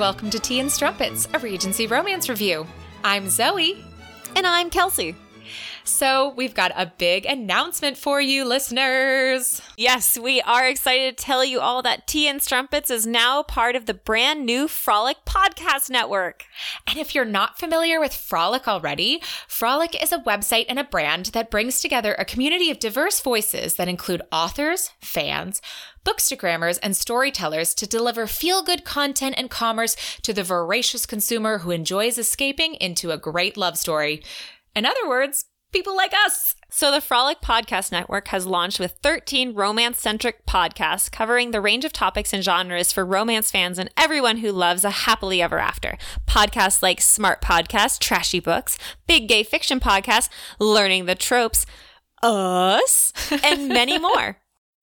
welcome to Tea and Strumpets, a Regency romance review. I'm Zoe. And I'm Kelsey. So, we've got a big announcement for you, listeners. Yes, we are excited to tell you all that Tea and Strumpets is now part of the brand new Frolic Podcast Network. And if you're not familiar with Frolic already, Frolic is a website and a brand that brings together a community of diverse voices that include authors, fans, bookstagrammers, and storytellers to deliver feel good content and commerce to the voracious consumer who enjoys escaping into a great love story. In other words, people like us. So, the Frolic Podcast Network has launched with 13 romance centric podcasts covering the range of topics and genres for romance fans and everyone who loves a happily ever after. Podcasts like Smart Podcast, Trashy Books, Big Gay Fiction Podcast, Learning the Tropes, Us, and many more.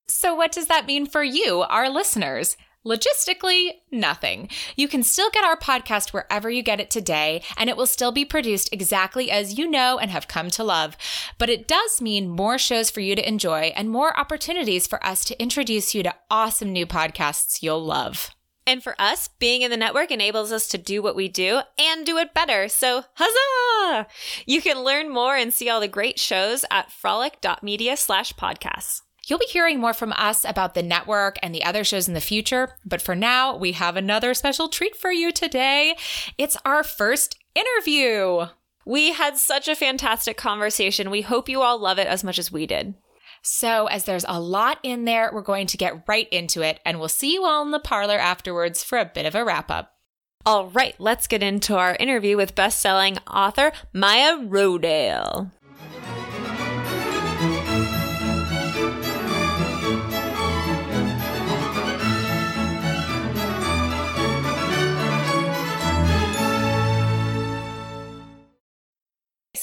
So, what does that mean for you, our listeners? Logistically, nothing. You can still get our podcast wherever you get it today, and it will still be produced exactly as you know and have come to love. But it does mean more shows for you to enjoy and more opportunities for us to introduce you to awesome new podcasts you'll love. And for us, being in the network enables us to do what we do and do it better. So, huzzah! You can learn more and see all the great shows at frolic.media slash podcasts. You'll be hearing more from us about the network and the other shows in the future, but for now, we have another special treat for you today. It's our first interview. We had such a fantastic conversation. We hope you all love it as much as we did. So, as there's a lot in there, we're going to get right into it, and we'll see you all in the parlor afterwards for a bit of a wrap up. All right, let's get into our interview with best-selling author Maya Rodale.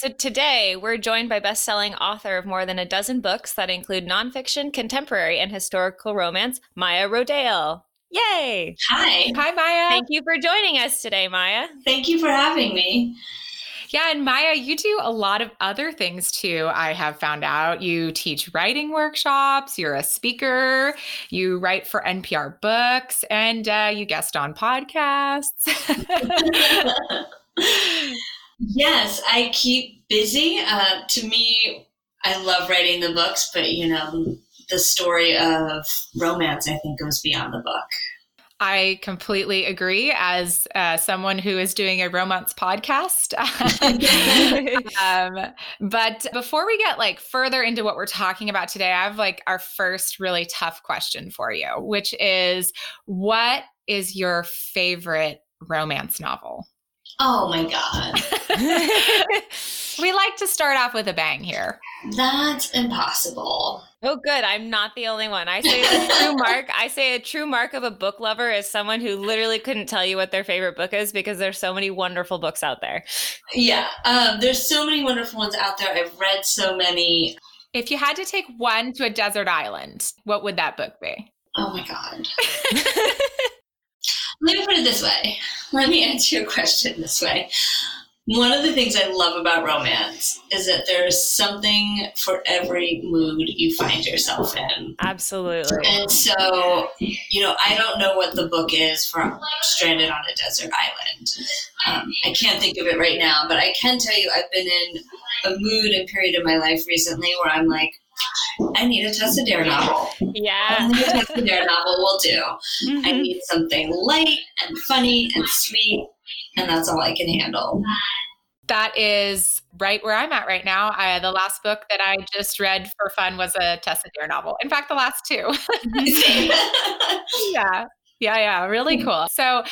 So today we're joined by best-selling author of more than a dozen books that include nonfiction, contemporary, and historical romance, Maya Rodale. Yay! Hi. Hi, Maya. Thank you for joining us today, Maya. Thank you for having me. Yeah, and Maya, you do a lot of other things too. I have found out you teach writing workshops, you're a speaker, you write for NPR books, and uh, you guest on podcasts. yes, I keep busy. Uh, to me, I love writing the books, but you know, the story of romance, I think, goes beyond the book. I completely agree. As uh, someone who is doing a romance podcast, um, but before we get like further into what we're talking about today, I have like our first really tough question for you, which is, what is your favorite romance novel? Oh my God. we like to start off with a bang here. That's impossible. Oh, good. I'm not the only one. I say the true mark. I say a true mark of a book lover is someone who literally couldn't tell you what their favorite book is because there's so many wonderful books out there. Yeah, um, there's so many wonderful ones out there. I've read so many. If you had to take one to a desert island, what would that book be? Oh my God. Let me put it this way. Let me answer your question this way. One of the things I love about romance is that there's something for every mood you find yourself in. Absolutely. And so, you know, I don't know what the book is for Stranded on a Desert Island. Um, I can't think of it right now, but I can tell you I've been in a mood and period in my life recently where I'm like, I need a Tessa Dare novel. Yeah. Only a Tessa Dare novel will do. Mm-hmm. I need something light and funny and sweet, and that's all I can handle. That is right where I'm at right now. I, the last book that I just read for fun was a Tessa Dare novel. In fact, the last two. yeah. Yeah, yeah, really cool. So,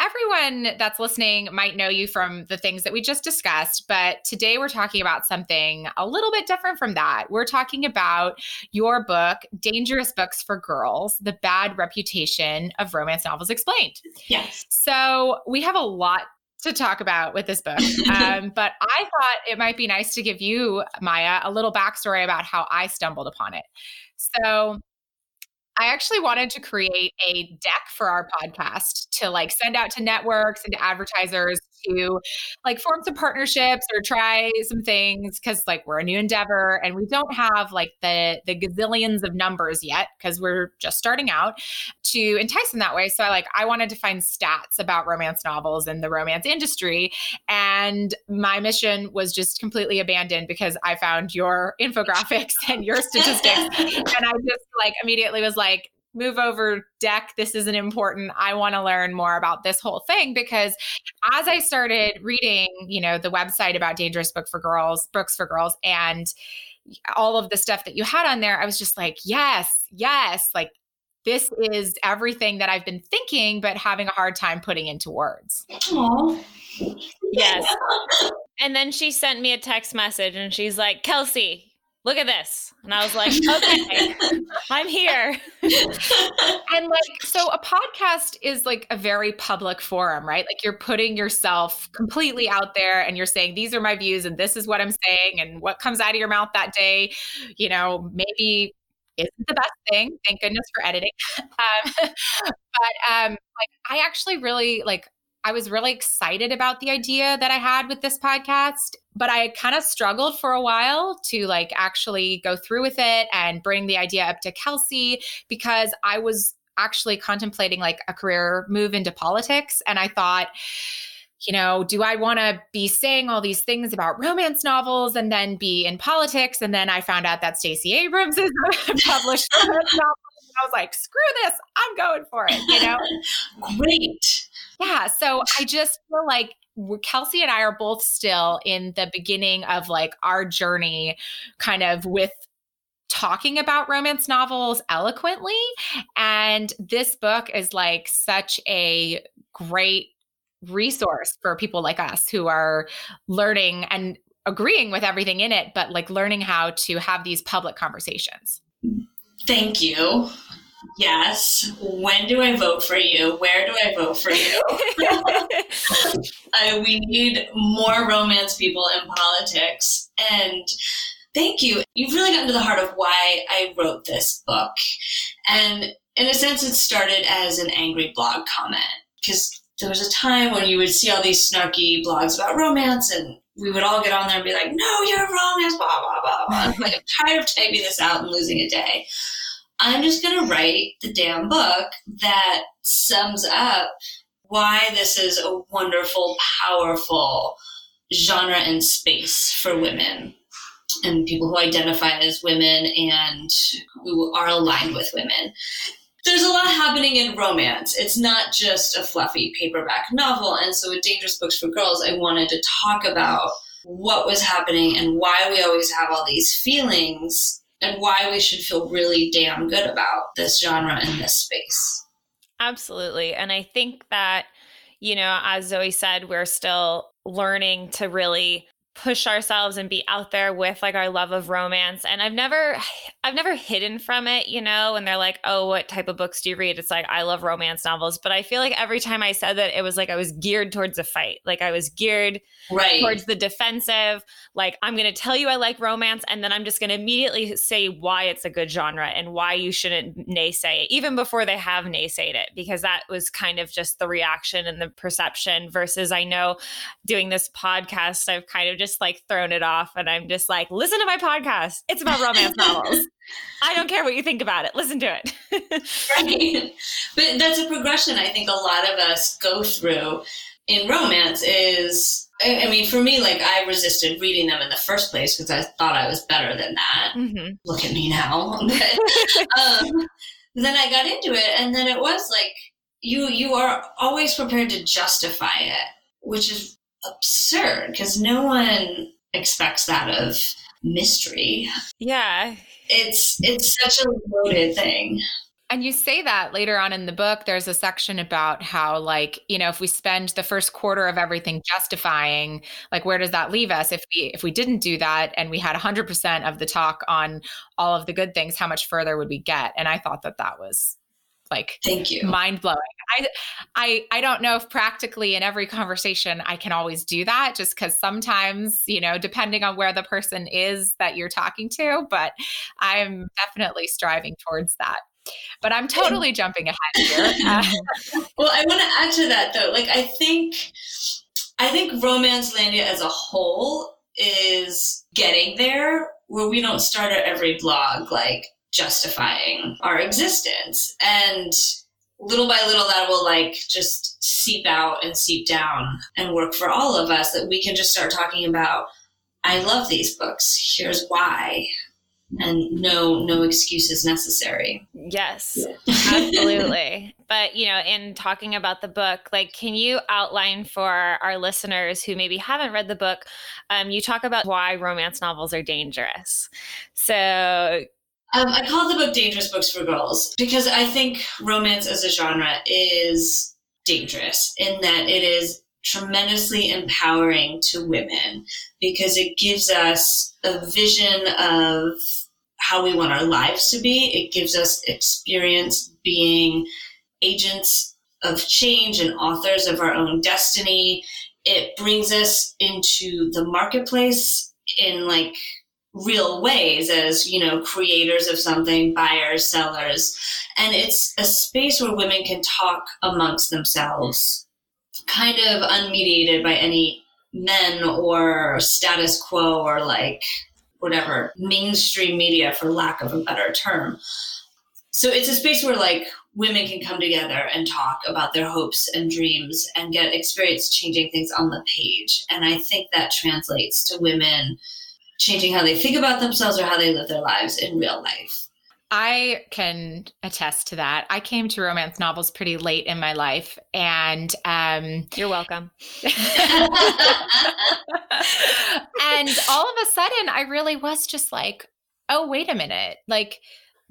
everyone that's listening might know you from the things that we just discussed, but today we're talking about something a little bit different from that. We're talking about your book, Dangerous Books for Girls The Bad Reputation of Romance Novels Explained. yes. So, we have a lot to talk about with this book. Um, but I thought it might be nice to give you, Maya, a little backstory about how I stumbled upon it. So, I actually wanted to create a deck for our podcast to like send out to networks and to advertisers to like form some partnerships or try some things because like we're a new endeavor and we don't have like the the gazillions of numbers yet because we're just starting out to entice them that way. So I like I wanted to find stats about romance novels and the romance industry. And my mission was just completely abandoned because I found your infographics and your statistics. and I just like immediately was like, move over deck this isn't important i want to learn more about this whole thing because as i started reading you know the website about dangerous book for girls books for girls and all of the stuff that you had on there i was just like yes yes like this is everything that i've been thinking but having a hard time putting into words Aww. Yes. and then she sent me a text message and she's like, Kelsey, look at this. And I was like, okay, I'm here. and like, so a podcast is like a very public forum, right? Like you're putting yourself completely out there and you're saying, these are my views and this is what I'm saying and what comes out of your mouth that day, you know, maybe isn't the best thing. Thank goodness for editing. Um, but um, like, I actually really like I was really excited about the idea that I had with this podcast, but I kind of struggled for a while to like actually go through with it and bring the idea up to Kelsey because I was actually contemplating like a career move into politics. And I thought, you know, do I want to be saying all these things about romance novels and then be in politics? And then I found out that Stacey Abrams is published romance novels. And I was like, screw this, I'm going for it, you know? Great. Yeah. So I just feel like Kelsey and I are both still in the beginning of like our journey, kind of with talking about romance novels eloquently. And this book is like such a great resource for people like us who are learning and agreeing with everything in it, but like learning how to have these public conversations. Thank you. Yes. When do I vote for you? Where do I vote for you? uh, we need more romance people in politics. And thank you. You've really gotten to the heart of why I wrote this book. And in a sense, it started as an angry blog comment because there was a time when you would see all these snarky blogs about romance and we would all get on there and be like, no, you're wrong, blah, blah, blah, blah. I'm like, I'm tired of typing this out and losing a day. I'm just going to write the damn book that sums up why this is a wonderful, powerful genre and space for women and people who identify as women and who are aligned with women. There's a lot happening in romance. It's not just a fluffy paperback novel. And so with Dangerous Books for Girls, I wanted to talk about what was happening and why we always have all these feelings and why we should feel really damn good about this genre and this space. Absolutely. And I think that, you know, as Zoe said, we're still learning to really push ourselves and be out there with like our love of romance. And i've never i've never hidden from it you know and they're like oh what type of books do you read? It's like i love romance novels. But i feel like every time i said that it was like i was geared towards a fight. Like i was geared right. towards the defensive. Like i'm going to tell you i like romance and then i'm just going to immediately say why it's a good genre and why you shouldn't naysay it even before they have naysayed it because that was kind of just the reaction and the perception versus i know doing this podcast i've kind of just like thrown it off and I'm just like, listen to my podcast. It's about romance novels. I don't care what you think about it. Listen to it. right. But that's a progression I think a lot of us go through in romance is I mean, for me, like I resisted reading them in the first place because I thought I was better than that. Mm-hmm. Look at me now. but, um, then I got into it, and then it was like you you are always prepared to justify it, which is absurd because no one expects that of mystery. Yeah. It's it's such a loaded thing. And you say that later on in the book, there's a section about how, like, you know, if we spend the first quarter of everything justifying, like, where does that leave us? If we if we didn't do that and we had 100% of the talk on all of the good things, how much further would we get? And I thought that that was like thank you. mind blowing i i i don't know if practically in every conversation i can always do that just because sometimes you know depending on where the person is that you're talking to but i'm definitely striving towards that. But i'm totally jumping ahead here. Well i want to add to that though like i think I think Romancelandia as a whole is getting there where we don't start at every blog like justifying our existence. And little by little that will like just seep out and seep down and work for all of us that we can just start talking about I love these books. Here's why. And no no excuses necessary. Yes. Absolutely. but, you know, in talking about the book, like can you outline for our listeners who maybe haven't read the book, um, you talk about why romance novels are dangerous. So um, I call the book Dangerous Books for Girls because I think romance as a genre is dangerous in that it is tremendously empowering to women because it gives us a vision of how we want our lives to be. It gives us experience being agents of change and authors of our own destiny. It brings us into the marketplace in like real ways as you know creators of something buyers sellers. And it's a space where women can talk amongst themselves kind of unmediated by any men or status quo or like whatever mainstream media for lack of a better term. So it's a space where like women can come together and talk about their hopes and dreams and get experience changing things on the page. And i think that translates to women changing how they think about themselves or how they live their lives in real life. I can attest to that. I came to romance novels pretty late in my life, and um, you're welcome. and all of a sudden, I really was just like, "Oh, wait a minute! Like,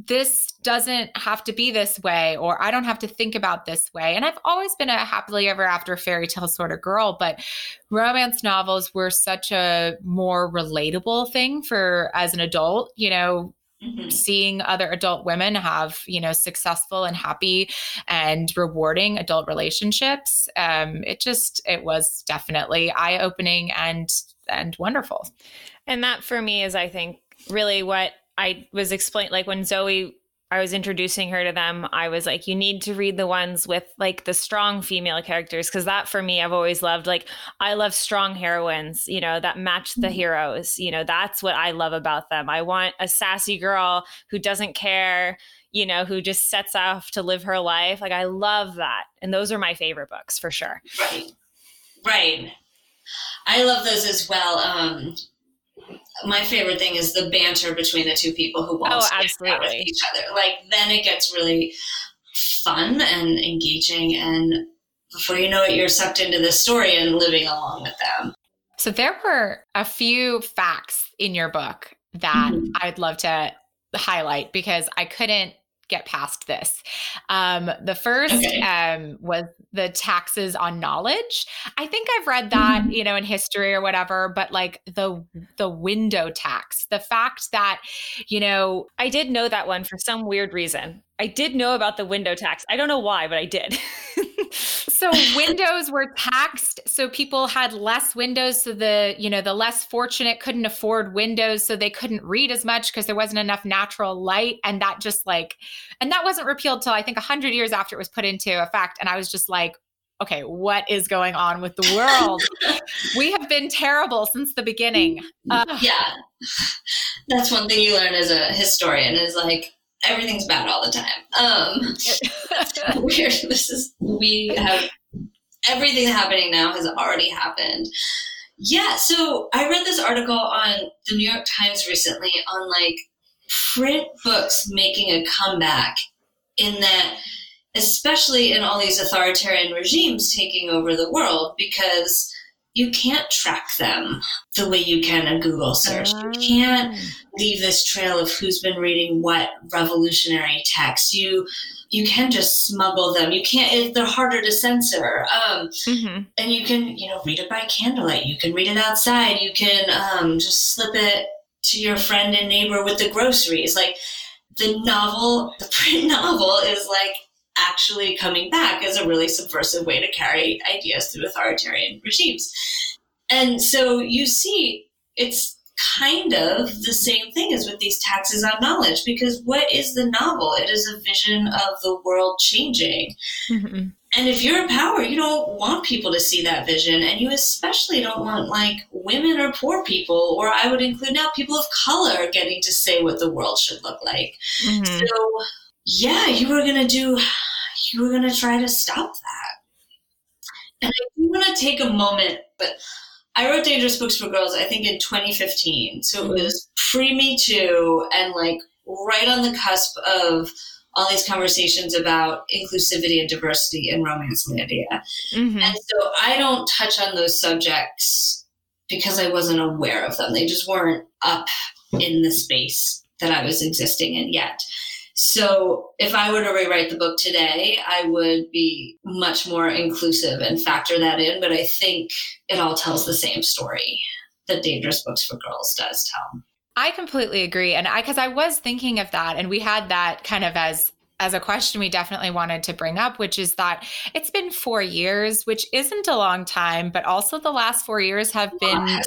this doesn't have to be this way or i don't have to think about this way and i've always been a happily ever after fairy tale sort of girl but romance novels were such a more relatable thing for as an adult you know Mm-hmm. seeing other adult women have you know successful and happy and rewarding adult relationships um it just it was definitely eye-opening and and wonderful and that for me is i think really what I was explaining, like when Zoe, I was introducing her to them, I was like, you need to read the ones with like the strong female characters. Cause that for me, I've always loved, like, I love strong heroines, you know, that match the mm-hmm. heroes. You know, that's what I love about them. I want a sassy girl who doesn't care, you know, who just sets off to live her life. Like, I love that. And those are my favorite books for sure. Right. Right. I love those as well. Um, my favorite thing is the banter between the two people who won't oh, absolutely. with each other. Like then it gets really fun and engaging, and before you know it, you're sucked into the story and living along with them. So there were a few facts in your book that mm-hmm. I'd love to highlight because I couldn't get past this. Um, the first okay. um, was the taxes on knowledge. I think I've read that, mm-hmm. you know, in history or whatever, but like the the window tax, the fact that, you know, I did know that one for some weird reason. I did know about the window tax. I don't know why, but I did. so windows were taxed so people had less windows so the you know the less fortunate couldn't afford windows so they couldn't read as much because there wasn't enough natural light and that just like and that wasn't repealed till i think 100 years after it was put into effect and i was just like okay what is going on with the world? We have been terrible since the beginning. Uh, yeah. That's one thing you learn as a historian is like everything's bad all the time. Um, we're, this is we have everything happening now has already happened. Yeah, so I read this article on the New York Times recently on like print books making a comeback in that especially in all these authoritarian regimes taking over the world because you can't track them the way you can a Google search. You can't ah. leave this trail of who's been reading what revolutionary text. You you can just smuggle them. You can't. They're harder to censor. Um, mm-hmm. And you can you know read it by candlelight. You can read it outside. You can um, just slip it to your friend and neighbor with the groceries. Like the novel, the print novel is like actually coming back as a really subversive way to carry ideas through authoritarian regimes. And so you see, it's kind of the same thing as with these taxes on knowledge because what is the novel? It is a vision of the world changing. Mm-hmm. and if you're in power, you don't want people to see that vision, and you especially don't want like women or poor people, or I would include now people of color getting to say what the world should look like. Mm-hmm. So, yeah, you were gonna do, you were gonna try to stop that. And I do want to take a moment, but I wrote Dangerous Books for Girls, I think in 2015. So it was pre Me Too and like right on the cusp of all these conversations about inclusivity and diversity in Romancelandia. Mm-hmm. And so I don't touch on those subjects because I wasn't aware of them. They just weren't up in the space that I was existing in yet. So if I were to rewrite the book today, I would be much more inclusive and factor that in. But I think it all tells the same story that Dangerous Books for Girls does tell. I completely agree. And I, cause I was thinking of that and we had that kind of as, as a question we definitely wanted to bring up, which is that it's been four years, which isn't a long time, but also the last four years have been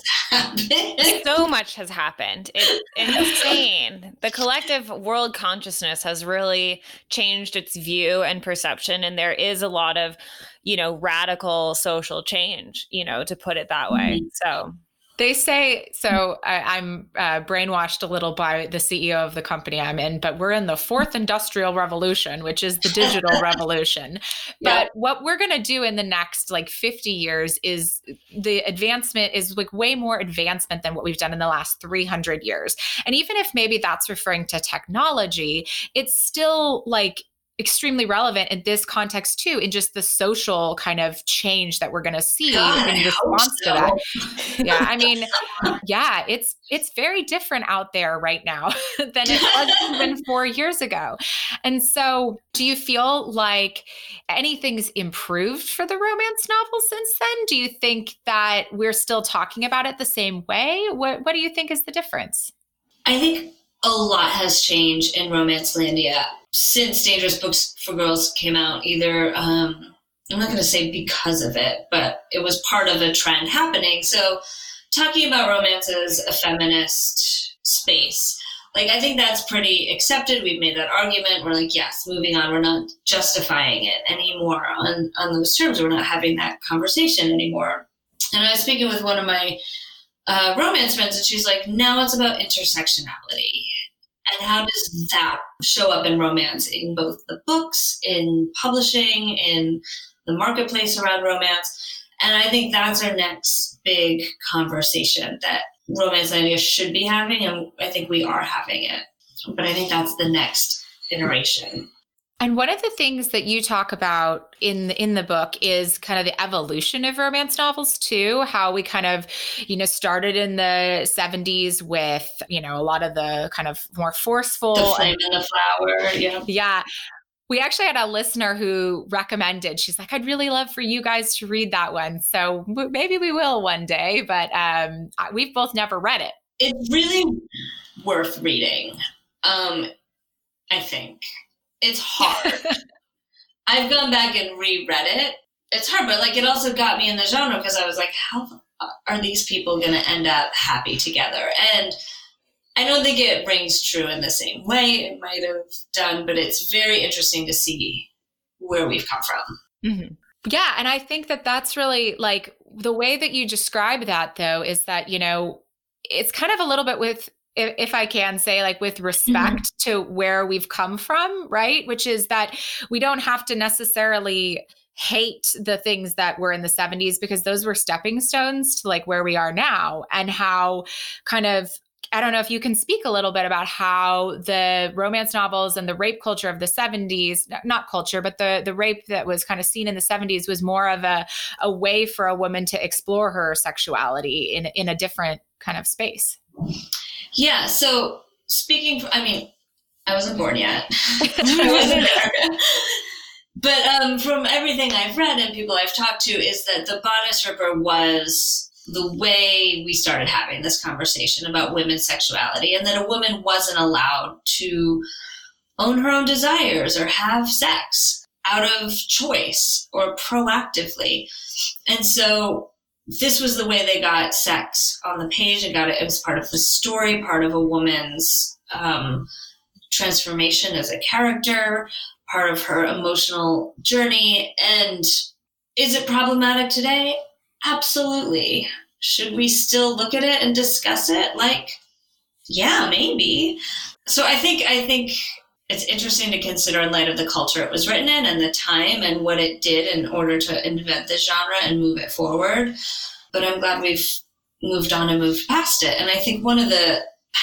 so much has happened. It's insane. the collective world consciousness has really changed its view and perception, and there is a lot of, you know, radical social change, you know, to put it that way. Mm-hmm. So they say so. I, am uh, brainwashed a little by the CEO of the company I'm in, but we're in the fourth industrial revolution, which is the digital revolution. But what we're going to do in the next like 50 years is the advancement is like way more advancement than what we've done in the last 300 years. And even if maybe that's referring to technology, it's still like extremely relevant in this context too in just the social kind of change that we're going to see God, in response so. to that. Yeah i mean yeah it's it's very different out there right now than it was even four years ago. And so do you feel like anything's improved for the romance novel since then? Do you think that we're still talking about it the same way? What what do you think is the difference? I think a lot has changed in romance Romancelandia since Dangerous Books for Girls came out. Either um, I'm not going to say because of it, but it was part of a trend happening. So, talking about romance as a feminist space, like I think that's pretty accepted. We've made that argument. We're like, yes, moving on. We're not justifying it anymore on on those terms. We're not having that conversation anymore. And I was speaking with one of my uh, romance friends, and she's like, now it's about intersectionality. And how does that show up in romance in both the books, in publishing, in the marketplace around romance? And I think that's our next big conversation that Romance Romancelandia should be having, and I think we are having it. But I think that's the next iteration. And one of the things that you talk about in in the book is kind of the evolution of romance novels too, how we kind of, you know, started in the 70s with, you know, a lot of the kind of more forceful the flame and the flower, yeah. Yeah. We actually had a listener who recommended. She's like, "I'd really love for you guys to read that one." So maybe we will one day, but um, we've both never read it. It's really worth reading. Um, I think it's hard. I've gone back and reread it. It's hard, but like it also got me in the genre because I was like, how are these people going to end up happy together? And I don't think it rings true in the same way it might have done, but it's very interesting to see where we've come from. Mm-hmm. Yeah. And I think that that's really like the way that you describe that, though, is that, you know, it's kind of a little bit with if, if, I can say, like with respect mm-hmm. to where we've come from, right? Which is that we don't have to necessarily hate the things that were in the 70s because those were stepping stones to like where we are now and how kind of I don't know if you can speak a little bit about how the romance novels and the rape culture of the 70s, not culture, but the the rape that was kind of seen in the 70s was more of a, a way for a woman to explore her sexuality in, in a different kind of space. Yeah. So speaking, for, I mean, I wasn't born yet. I wasn't there. But um, from everything I've read and people I've talked to, is that the bodice ripper was the way we started having this conversation about women's sexuality, and that a woman wasn't allowed to own her own desires or have sex out of choice or proactively. And so this was the way they got sex on the page and got it. It was part of the story, part of a woman's um, transformation as a character, part of her emotional journey. And is it problematic today? Absolutely. Should we still look at it and discuss it? Like, yeah, maybe. So I think I think it's interesting to consider in light of the culture it was written in and the time and what it did in order to invent this genre and move it forward. But I'm glad we've moved on and moved past it. And I think one of the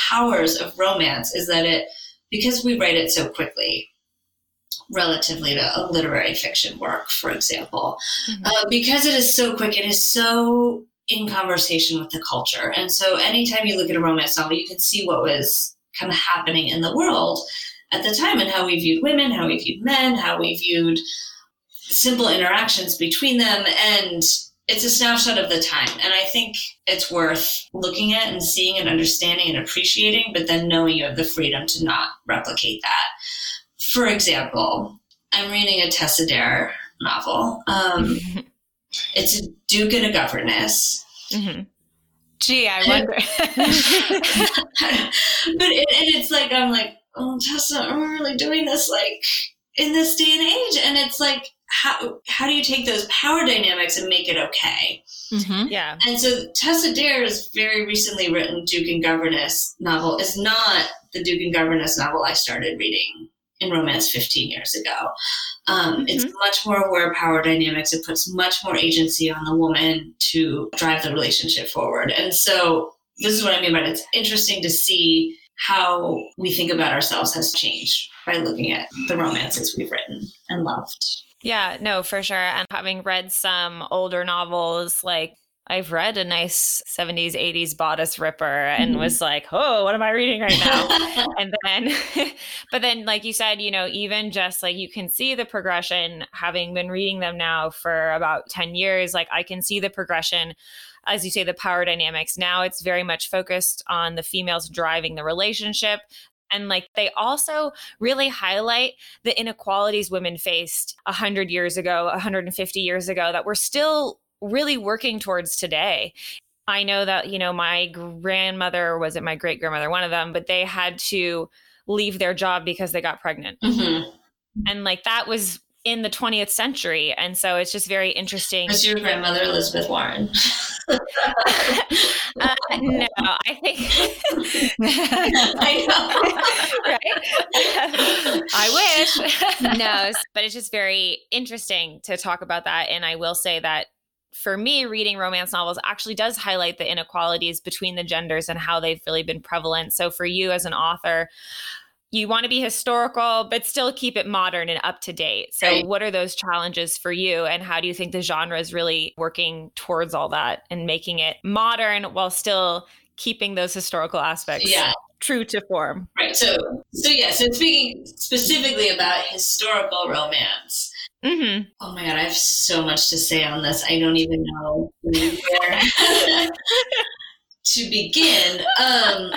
powers of romance is that it, because we write it so quickly, relatively to a literary fiction work, for example, mm-hmm. uh, because it is so quick, it is so in conversation with the culture. And so anytime you look at a romance novel, you can see what was kind of happening in the world at the time and how we viewed women, how we viewed men, how we viewed simple interactions between them. And it's a snapshot of the time. And I think it's worth looking at and seeing and understanding and appreciating, but then knowing you have the freedom to not replicate that. For example, I'm reading a Tessa Dare novel. Um, it's a Duke and a governess. Mm-hmm. Gee, I wonder. but it, and it's like I'm like, oh, Tessa, I'm really doing this like in this day and age, and it's like, how how do you take those power dynamics and make it okay? Mm-hmm. Yeah. And so Tessa Dare's very recently written Duke and Governess novel is not the Duke and Governess novel I started reading in romance 15 years ago. Um, mm-hmm. It's much more aware of power dynamics. It puts much more agency on the woman to drive the relationship forward. And so this is what I mean by it. It's interesting to see how we think about ourselves has changed by looking at the romances we've written and loved. Yeah, no, for sure. And having read some older novels, like I've read a nice 70s, 80s bodice ripper and mm-hmm. was like, oh, what am I reading right now? and then, but then, like you said, you know, even just like you can see the progression, having been reading them now for about 10 years, like I can see the progression. As you say, the power dynamics. Now it's very much focused on the females driving the relationship, and like they also really highlight the inequalities women faced 100 years ago 150 years ago that we're still really working towards today. I know that, you know, my grandmother, was it my great grandmother, one of them, but they had to leave their job because they got pregnant. Mm-hmm. And like that was in the 20th century. And so it's just very interesting. Was your grandmother Elizabeth Warren? uh, no, I think. I know. right? I wish. no, but it's just very interesting to talk about that. And I will say that for me, reading romance novels actually does highlight the inequalities between the genders and how they've really been prevalent. So, for you as an author, you want to be historical, but still keep it modern and up to date. So, right. what are those challenges for you? And how do you think the genre is really working towards all that and making it modern while still keeping those historical aspects yeah. true to form? Right. So, so yeah. So, speaking specifically about historical romance, Mm-hmm. Oh my god, I have so much to say on this. I don't even know where to begin. Um,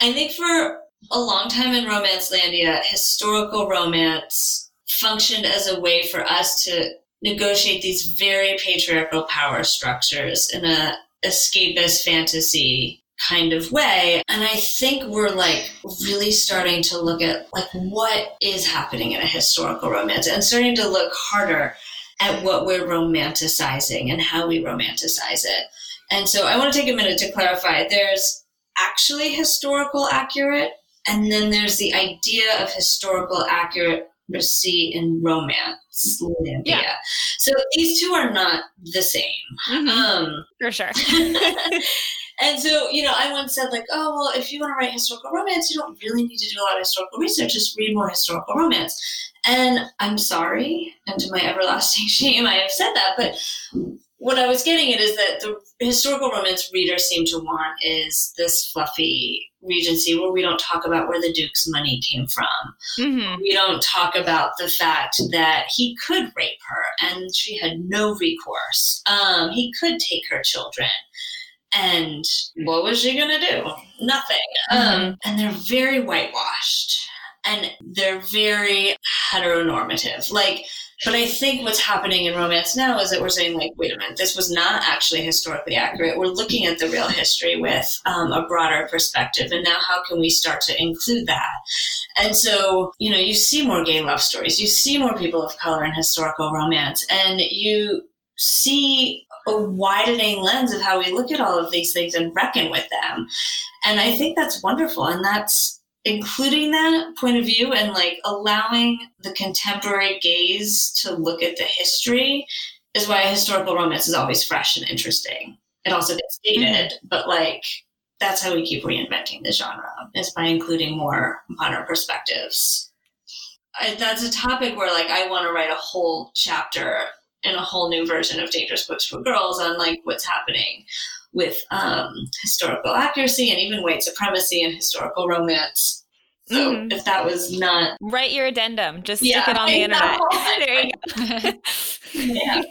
I think for a long time in Romancelandia, historical romance functioned as a way for us to negotiate these very patriarchal power structures in a escapist fantasy kind of way. And I think we're like really starting to look at like what is happening in a historical romance and starting to look harder at what we're romanticizing and how we romanticize it. And so I want to take a minute to clarify there's actually historical accurate and then there's the idea of historical accuracy in romance. Yeah. So these two are not the same. Mm-hmm. Um, For sure. And so, you know, I once said, like, oh, well, if you want to write historical romance, you don't really need to do a lot of historical research. Just read more historical romance. And I'm sorry, and to my everlasting shame, I have said that. But what I was getting at is that the historical romance readers seem to want is this fluffy Regency where we don't talk about where the Duke's money came from. Mm-hmm. We don't talk about the fact that he could rape her and she had no recourse. Um, he could take her children. And what was she going to do? Nothing. Mm-hmm. Um, and they're very whitewashed and they're very heteronormative. Like, But I think what's happening in romance now is that we're saying, like, wait a minute, this was not actually historically accurate. We're looking at the real history with um, a broader perspective. And now, how can we start to include that? And so, you know, you see more gay love stories, you see more people of color in historical romance, and you see a widening lens of how we look at all of these things and reckon with them. And I think that's wonderful. And that's including that point of view and like allowing the contemporary gaze to look at the history is why historical romance is always fresh and interesting. It also gets dated, mm-hmm. but like that's how we keep reinventing the genre is by including more modern perspectives. I, that's a topic where like I want to write a whole chapter and a whole new version of Dangerous Books for Girls on like what's happening with um, historical accuracy and even white supremacy and historical romance. So mm. if that was not write your addendum, just yeah, stick it on the internet. there you go. yeah.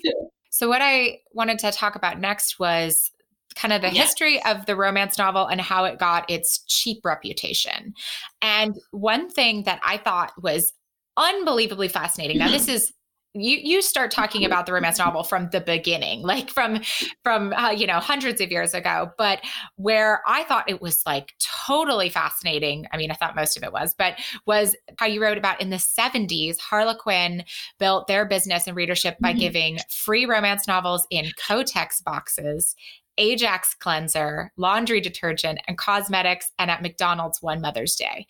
So what I wanted to talk about next was kind of the history of the romance novel and how it got its cheap reputation. And one thing that I thought was unbelievably fascinating. Now this is you you start talking about the romance novel from the beginning like from from uh, you know hundreds of years ago but where i thought it was like totally fascinating i mean i thought most of it was but was how you wrote about in the 70s harlequin built their business and readership by mm-hmm. giving free romance novels in kotex boxes Ajax cleanser, laundry detergent, and cosmetics, and at McDonald's one Mother's Day.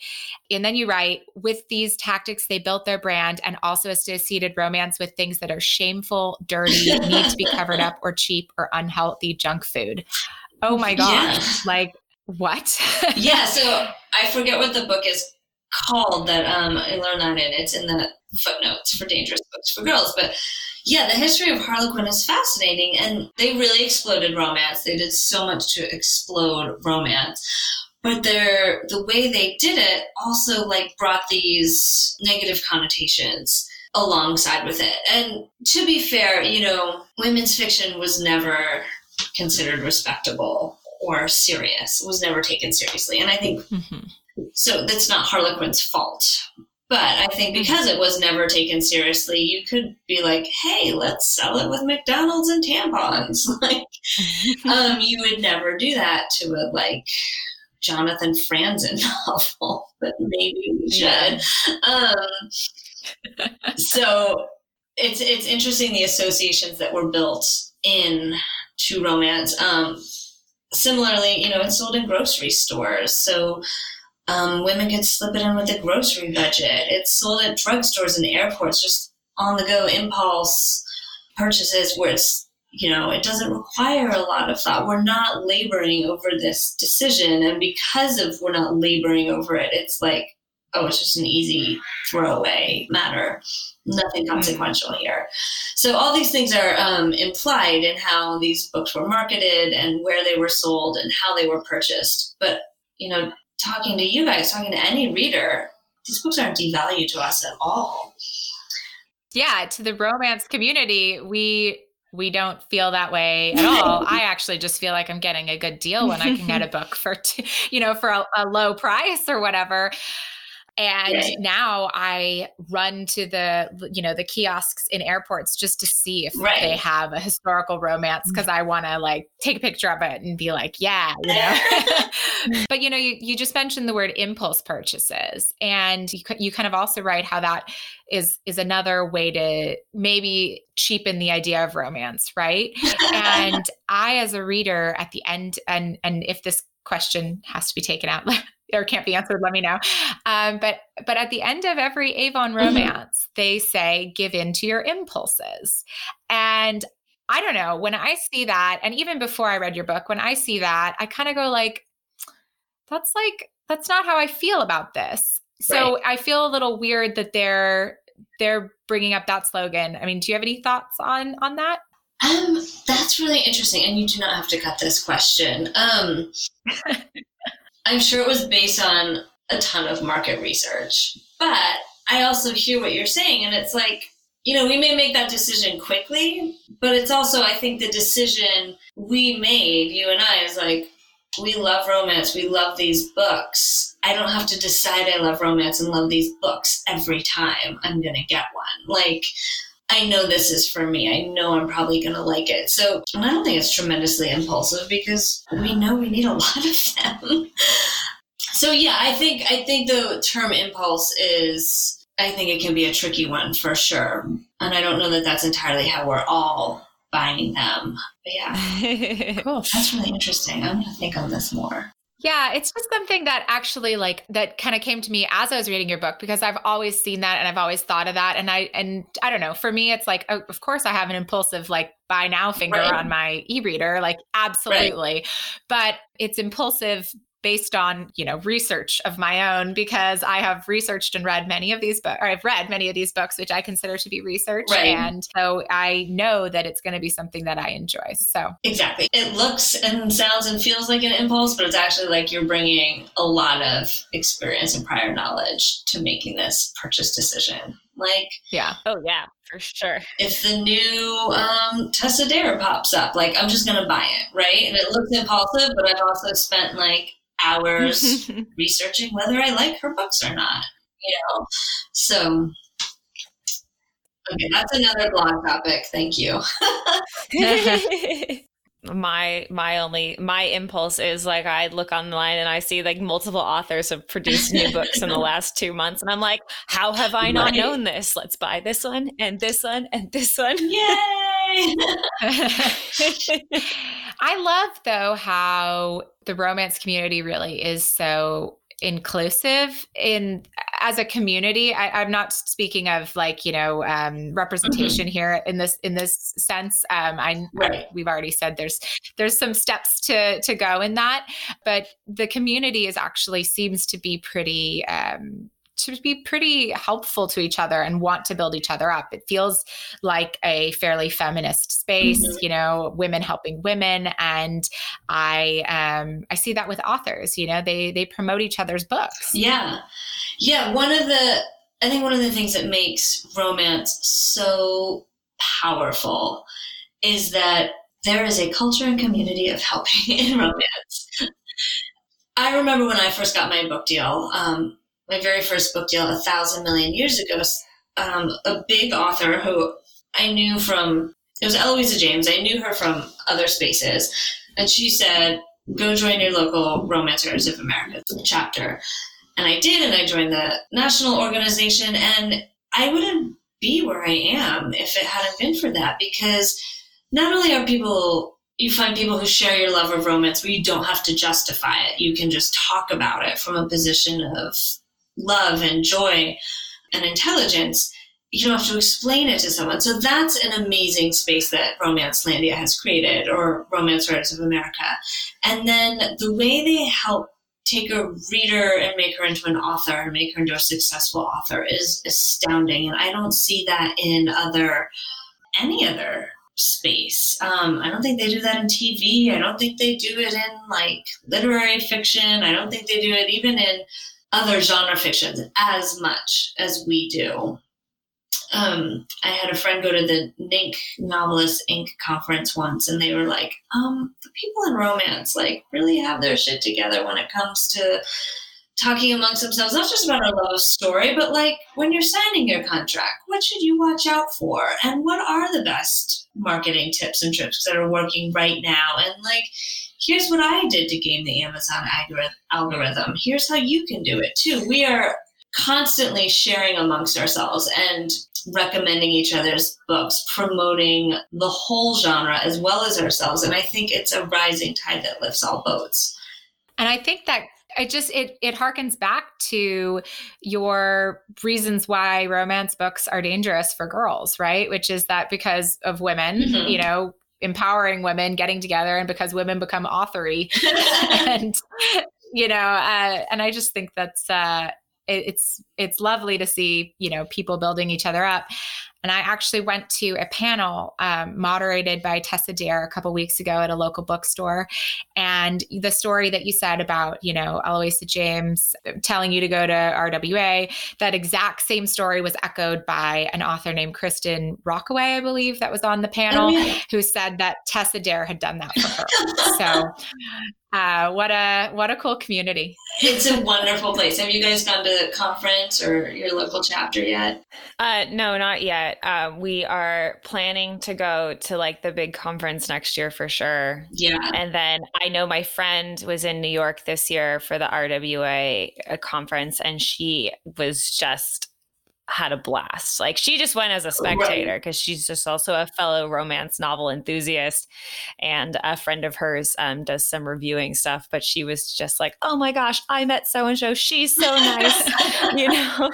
And then you write, with these tactics, they built their brand and also associated romance with things that are shameful, dirty, need to be covered up, or cheap or unhealthy junk food. Oh my God. Yeah. Like, what? yeah. So I forget what the book is called that um, I learned that in. It's in the footnotes for Dangerous Books for Girls. But yeah, the history of Harlequin is fascinating, and they really exploded romance. They did so much to explode romance. But their the way they did it also like brought these negative connotations alongside with it. And to be fair, you know, women's fiction was never considered respectable or serious. It was never taken seriously. And I think mm-hmm. So that's not Harlequin's fault. But I think because it was never taken seriously, you could be like, "Hey, let's sell it with McDonald's and tampons." Like, um, you would never do that to a like Jonathan Franzen novel, but maybe we should. Um, so it's it's interesting the associations that were built in to romance. Um, similarly, you know, it's sold in grocery stores, so um, women could slip it in with the grocery budget. It's sold at drugstores and airports, just on the go impulse purchases where it's, you know, it doesn't require a lot of thought. We're not laboring over this decision. And because of we're not laboring over it, it's like, oh, it's just an easy throwaway matter. Nothing consequential here. So all these things are um, implied in how these books were marketed and where they were sold and how they were purchased. But you know, talking to you guys, talking to any reader, these books aren't devalued to us at all. Yeah, to the romance community, we we don't feel that way at all. I actually just feel like I'm getting a good deal when I can get a book for, you know, for a, a low price or whatever. And right. now I run to the, you know, the kiosks in airports just to see if right. they have a historical romance mm. because I want to like take a picture of it and be like, yeah, you know. but you know, you, you just mentioned the word impulse purchases, and you, you kind of also write how that is is another way to maybe cheapen the idea of romance, right? and I, as a reader, at the end, and and if this question has to be taken out or can't be answered, let me know. Um, but but at the end of every Avon mm-hmm. romance, mm-hmm. they say, "Give in to your impulses," and I don't know when I see that, and even before I read your book, when I see that, I kind of go like, "That's like that's not how I feel about this." So right. I feel a little weird that they're they're bringing up that slogan. I mean, do you have any thoughts on on that? Um, that's really interesting, and you do not have to cut this question. Um, I'm sure it was based on a ton of market research, but I also hear what you're saying, and it's like, you know, we may make that decision quickly, but it's also, I think, the decision we made, you and I, is like, we love romance, we love these books. I don't have to decide I love romance and love these books every time I'm going to get one. Like, I know this is for me. I know I'm probably going to like it. So I don't think it's tremendously impulsive because we know we need a lot of them. so yeah, I think I think the term impulse is I think it can be a tricky one for sure. And I don't know that that's entirely how we're all buying them. But yeah. cool. That's really interesting. I'm going to think on this more. Yeah, it's just something that actually like that kind of came to me as I was reading your book because I've always seen that and I've always thought of that and I and I don't know, for me it's like oh, of course I have an impulsive like buy now finger right. on my e-reader like absolutely. Right. But it's impulsive based on you know research of my own because i have researched and read many of these books or i've read many of these books which i consider to be research right. and so i know that it's going to be something that i enjoy so. Exactly. It looks and sounds and feels like an impulse but it's actually like you're bringing a lot of experience and prior knowledge to making this purchase decision. Like yeah. Oh yeah for sure. if the new um tessa dare pops up like i'm just gonna buy it right? And it looks impulsive but i've also spent like hours researching whether I like her books or not. You know, so okay, that's another blog topic. Thank you. my my only my impulse is like I look online and I see like multiple authors have produced new books in the last two months, and I'm like, how have I not right. known this? Let's buy this one and this one and this one. Yay! I love though how the romance community really is so inclusive in as a community I, am not speaking of like you know um, representation mm-hmm. here in this in this sense um, I, right. I, we've already said there's there's some steps to to go in that but the community is actually seems to be pretty um, to be pretty helpful to each other and want to build each other up. It feels like a fairly feminist space, mm-hmm. you know, women helping women, and I um I see that with authors. You know, they they promote each other's books. Yeah, yeah. One of the I think one of the things that makes romance so powerful is that there is a culture and community of helping in romance. I remember when I first got my book deal. Um, my very first book deal a thousand million years ago, um, a big author who I knew from it was Eloisa James. I knew her from other spaces, and she said, "Go join your local Romance Writers of America chapter." And I did, and I joined the national organization, and I wouldn't be where I am if it hadn't been for that. Because not only are people you find people who share your love of romance where you don't have to justify it. You can just talk about it from a position of love and joy and intelligence, you don't have to explain it to someone. So that's an amazing space that Romancelandia has created, or Romance Writers of America. And then the way they help take a reader and make her into an author and make her into a successful author is astounding. And I don't see that in other any other space. Um, I don't think they do that in TV. I don't think they do it in like literary fiction. I don't think they do it even in other genre fictions as much as we do. Um, I had a friend go to the NINC Novelist Inc. conference once, and they were like, um, the people in romance like really have their shit together when it comes to talking amongst themselves, not just about a love story, but like when you're signing your contract, what should you watch out for? And what are the best marketing tips and tricks that are working right now? And like, here's what I did to game the Amazon algorithm. Here's how you can do it too. We are constantly sharing amongst ourselves and recommending each other's books, promoting the whole genre as well as ourselves. And I think it's a rising tide that lifts all boats. And I think that it just it it harkens back to your reasons why romance books are dangerous for girls, right? Which is that because of women, mm-hmm. you know, empowering women getting together and because women become authory. And you know uh, and i just think that's uh, it, it's it's lovely to see you know people building each other up and I actually went to a panel um, moderated by Tessa Dare a couple weeks ago at a local bookstore. And the story that you said about, you know, Eloisa James telling you to go to RWA, that exact same story was echoed by an author named Kristin Rockaway, I believe, that was on the panel, oh, yeah. who said that Tessa Dare had done that for her. so uh, what a what a cool community! It's a wonderful place. Have you guys gone to the conference or your local chapter yet? Uh, no, not yet um, we are planning to go to like the big conference next year for sure. Yeah. And then I know my friend was in New York this year for the RWA uh, conference, and she was just had a blast. Like she just went as a spectator because she's just also a fellow romance novel enthusiast, and a friend of hers um, does some reviewing stuff. But she was just like, "Oh my gosh, I met so and so. She's so nice." you know,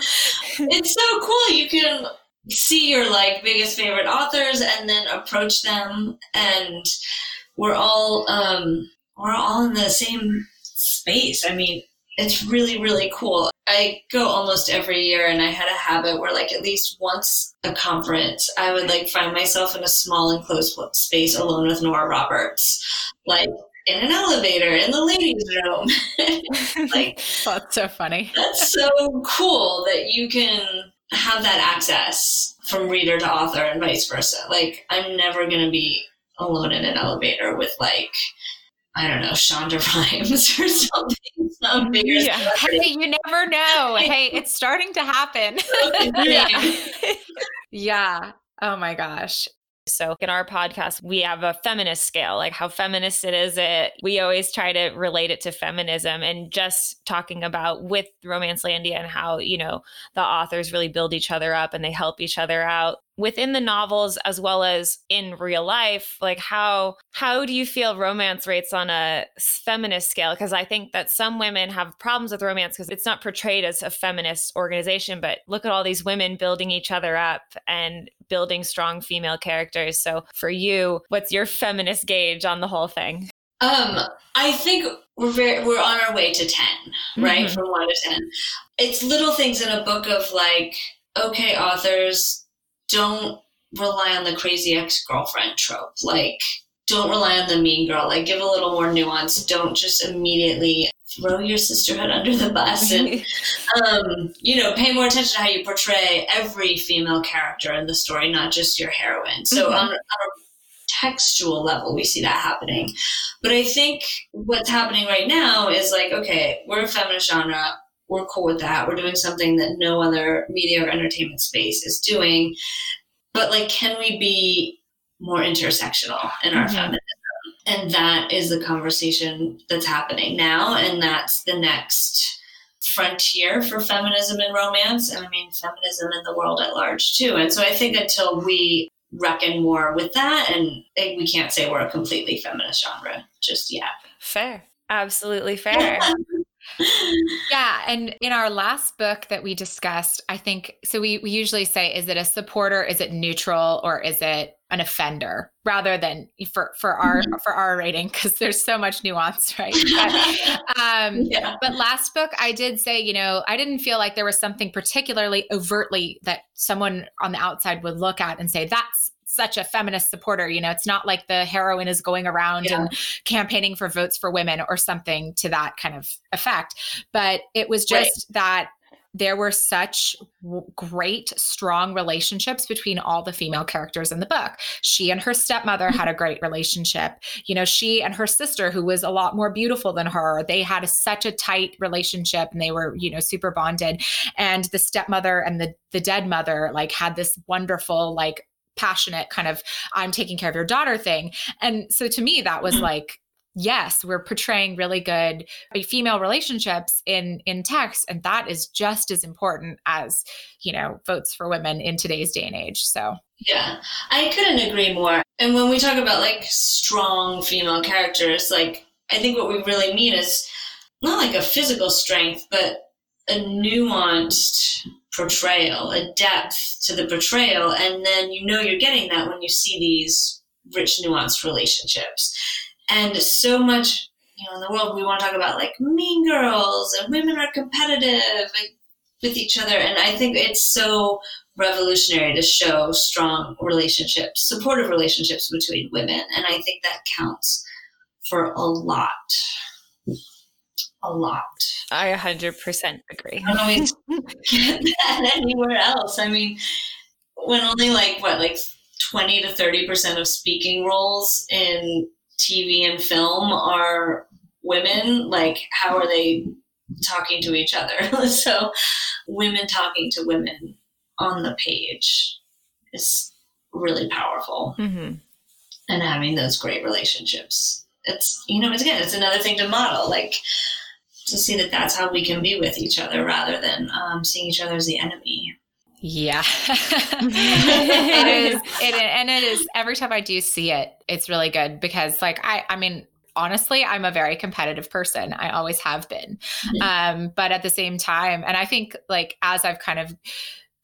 it's so cool. You can see your like biggest favorite authors and then approach them, and we're all um, we're all in the same space. I mean, it's really really cool I go almost every year and I had a habit where like at least once a conference I would like find myself in a small enclosed space alone with Nora Roberts. Like in an elevator in the ladies' room. like that's so funny. That's so cool that you can have that access from reader to author and vice versa. Like I'm never gonna be alone in an elevator with like I don't know, Shonda Rhimes or something. Some bigger yeah. Hey, you never know. hey, it's starting to happen. yeah. yeah. Oh my gosh. So in our podcast, we have a feminist scale, like how feminist it is. It we always try to relate it to feminism and just talking about with Romancelandia and how, you know, the authors really build each other up and they help each other out within the novels as well as in real life like how how do you feel romance rates on a feminist scale? Because i think that some women have problems with romance because it's not portrayed as a feminist organization but look at all these women building each other up and building strong female characters. So for you what's your feminist gauge on the whole thing? Um i think we're very we're on our way to 10 right? Mm-hmm. from 1 to 10 it's little things in a book of like okay authors don't rely on the crazy ex girlfriend trope. Like, don't rely on the mean girl. Like, give a little more nuance. Don't just immediately throw your sisterhood under the bus and, um, you know, pay more attention to how you portray every female character in the story, not just your heroine. So, mm-hmm. on, on a textual level, we see that happening. But I think what's happening right now is like, okay, we're a feminist genre we're cool with that. We're doing something that no other media or entertainment space is doing. But like, can we be more intersectional in our mm-hmm. feminism? And that is the conversation that's happening now. And that's the next frontier for feminism and romance. And I mean, feminism in the world at large, too. And so I think until we reckon more with that, and we can't say we're a completely feminist genre just yet. Fair. Absolutely fair. Yeah. And in our last book that we discussed, I think so we, we usually say, is it a supporter, is it neutral, or is it an offender rather than for for our mm-hmm. for our rating because there's so much nuance right but, um, yeah. but last book i did say you know i didn't feel like there was something particularly overtly that someone on the outside would look at and say that's such a feminist supporter. You know, it's not like the heroine is going around yeah. and campaigning for votes for women or something to that kind of effect. But it was just right. that there were such great, strong relationships between all the female characters in the book. She and her stepmother mm-hmm. had a great relationship. You know, she and her sister, who was a lot more beautiful than her, they had a, such a tight relationship and they were, you know, super bonded. And the stepmother and the the dead mother like had this wonderful like passionate kind of I'm taking care of your daughter thing. And so to me, that was mm-hmm. like, yes, we're portraying really good female relationships in in text, and that is just as important as you know votes for women in today's day and age. So yeah, I couldn't agree more. And when we talk about like strong female characters, like I think what we really mean is not like a physical strength, but a nuanced portrayal, a depth to the portrayal, and then you know you're getting that when you see these rich, nuanced relationships. And so much, you know, in the world we want to talk about like mean girls and women are competitive with each other, and I think it's so revolutionary to show strong relationships, supportive relationships between women, and I think that counts for a lot a lot. I 100% agree. I don't always get that anywhere else. I mean, when only like what, like 20 to 30% of speaking roles in TV and film are women, like, how are they talking to each other? so, women talking to women on the page is really powerful. Mm-hmm. And having those great relationships. It's, you know, it's again, it's another thing to model, like to see that that's how we can be with each other rather than um, seeing each other as the enemy. Yeah. it is. It, and it is every time I do see it, it's really good because like I I mean honestly, I'm a very competitive person. I always have been. Mm-hmm. Um, but at the same time, and I think like as I've kind of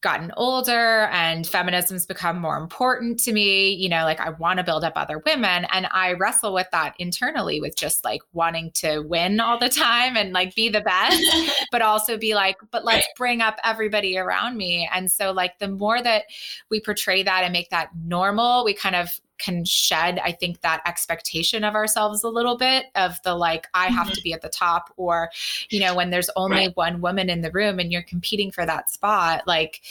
gotten older and feminism's become more important to me, you know, like I want to build up other women. And I wrestle with that internally with just like wanting to win all the time and like be the best, but also be like, but let's bring up everybody around me. And so, like, the more that we portray that and make that normal, we kind of can shed i think that expectation of ourselves a little bit of the like i have mm-hmm. to be at the top or you know when there's only right. one woman in the room and you're competing for that spot like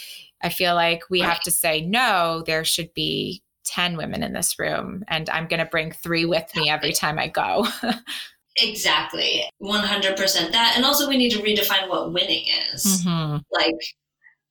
i feel like we right. have to say no there should be 10 women in this room and i'm going to bring 3 with me every time i go exactly 100% that and also we need to redefine what winning is mm-hmm. like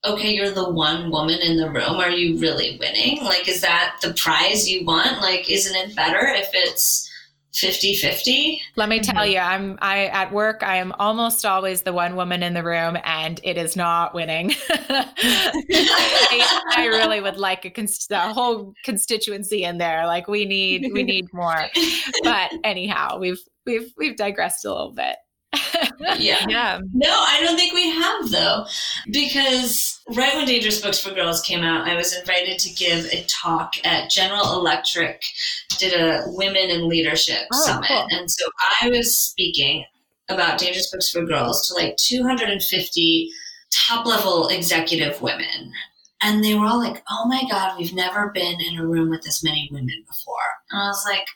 okay, you're the one woman in the room. Are you really winning? Like, is that the prize you want? Like, isn't it better if it's 50 50? Let me tell mm-hmm. you, I'm I at work, I am almost always the one woman in the room and it is not winning. I, I, really would like a, const- a whole constituency in there. Like we need we need more. But anyhow, we've we've we've digressed a little bit yeah. Yeah. No, I don't think we have though. Because right when Dangerous Books for Girls came out, I was invited to give a talk at General Electric, did a women in leadership oh, summit. Cool. And so I was speaking about Dangerous Books for Girls to like 250 top level executive women. And they were all like, oh my God, we've never been in a room with this many women before. And I was like,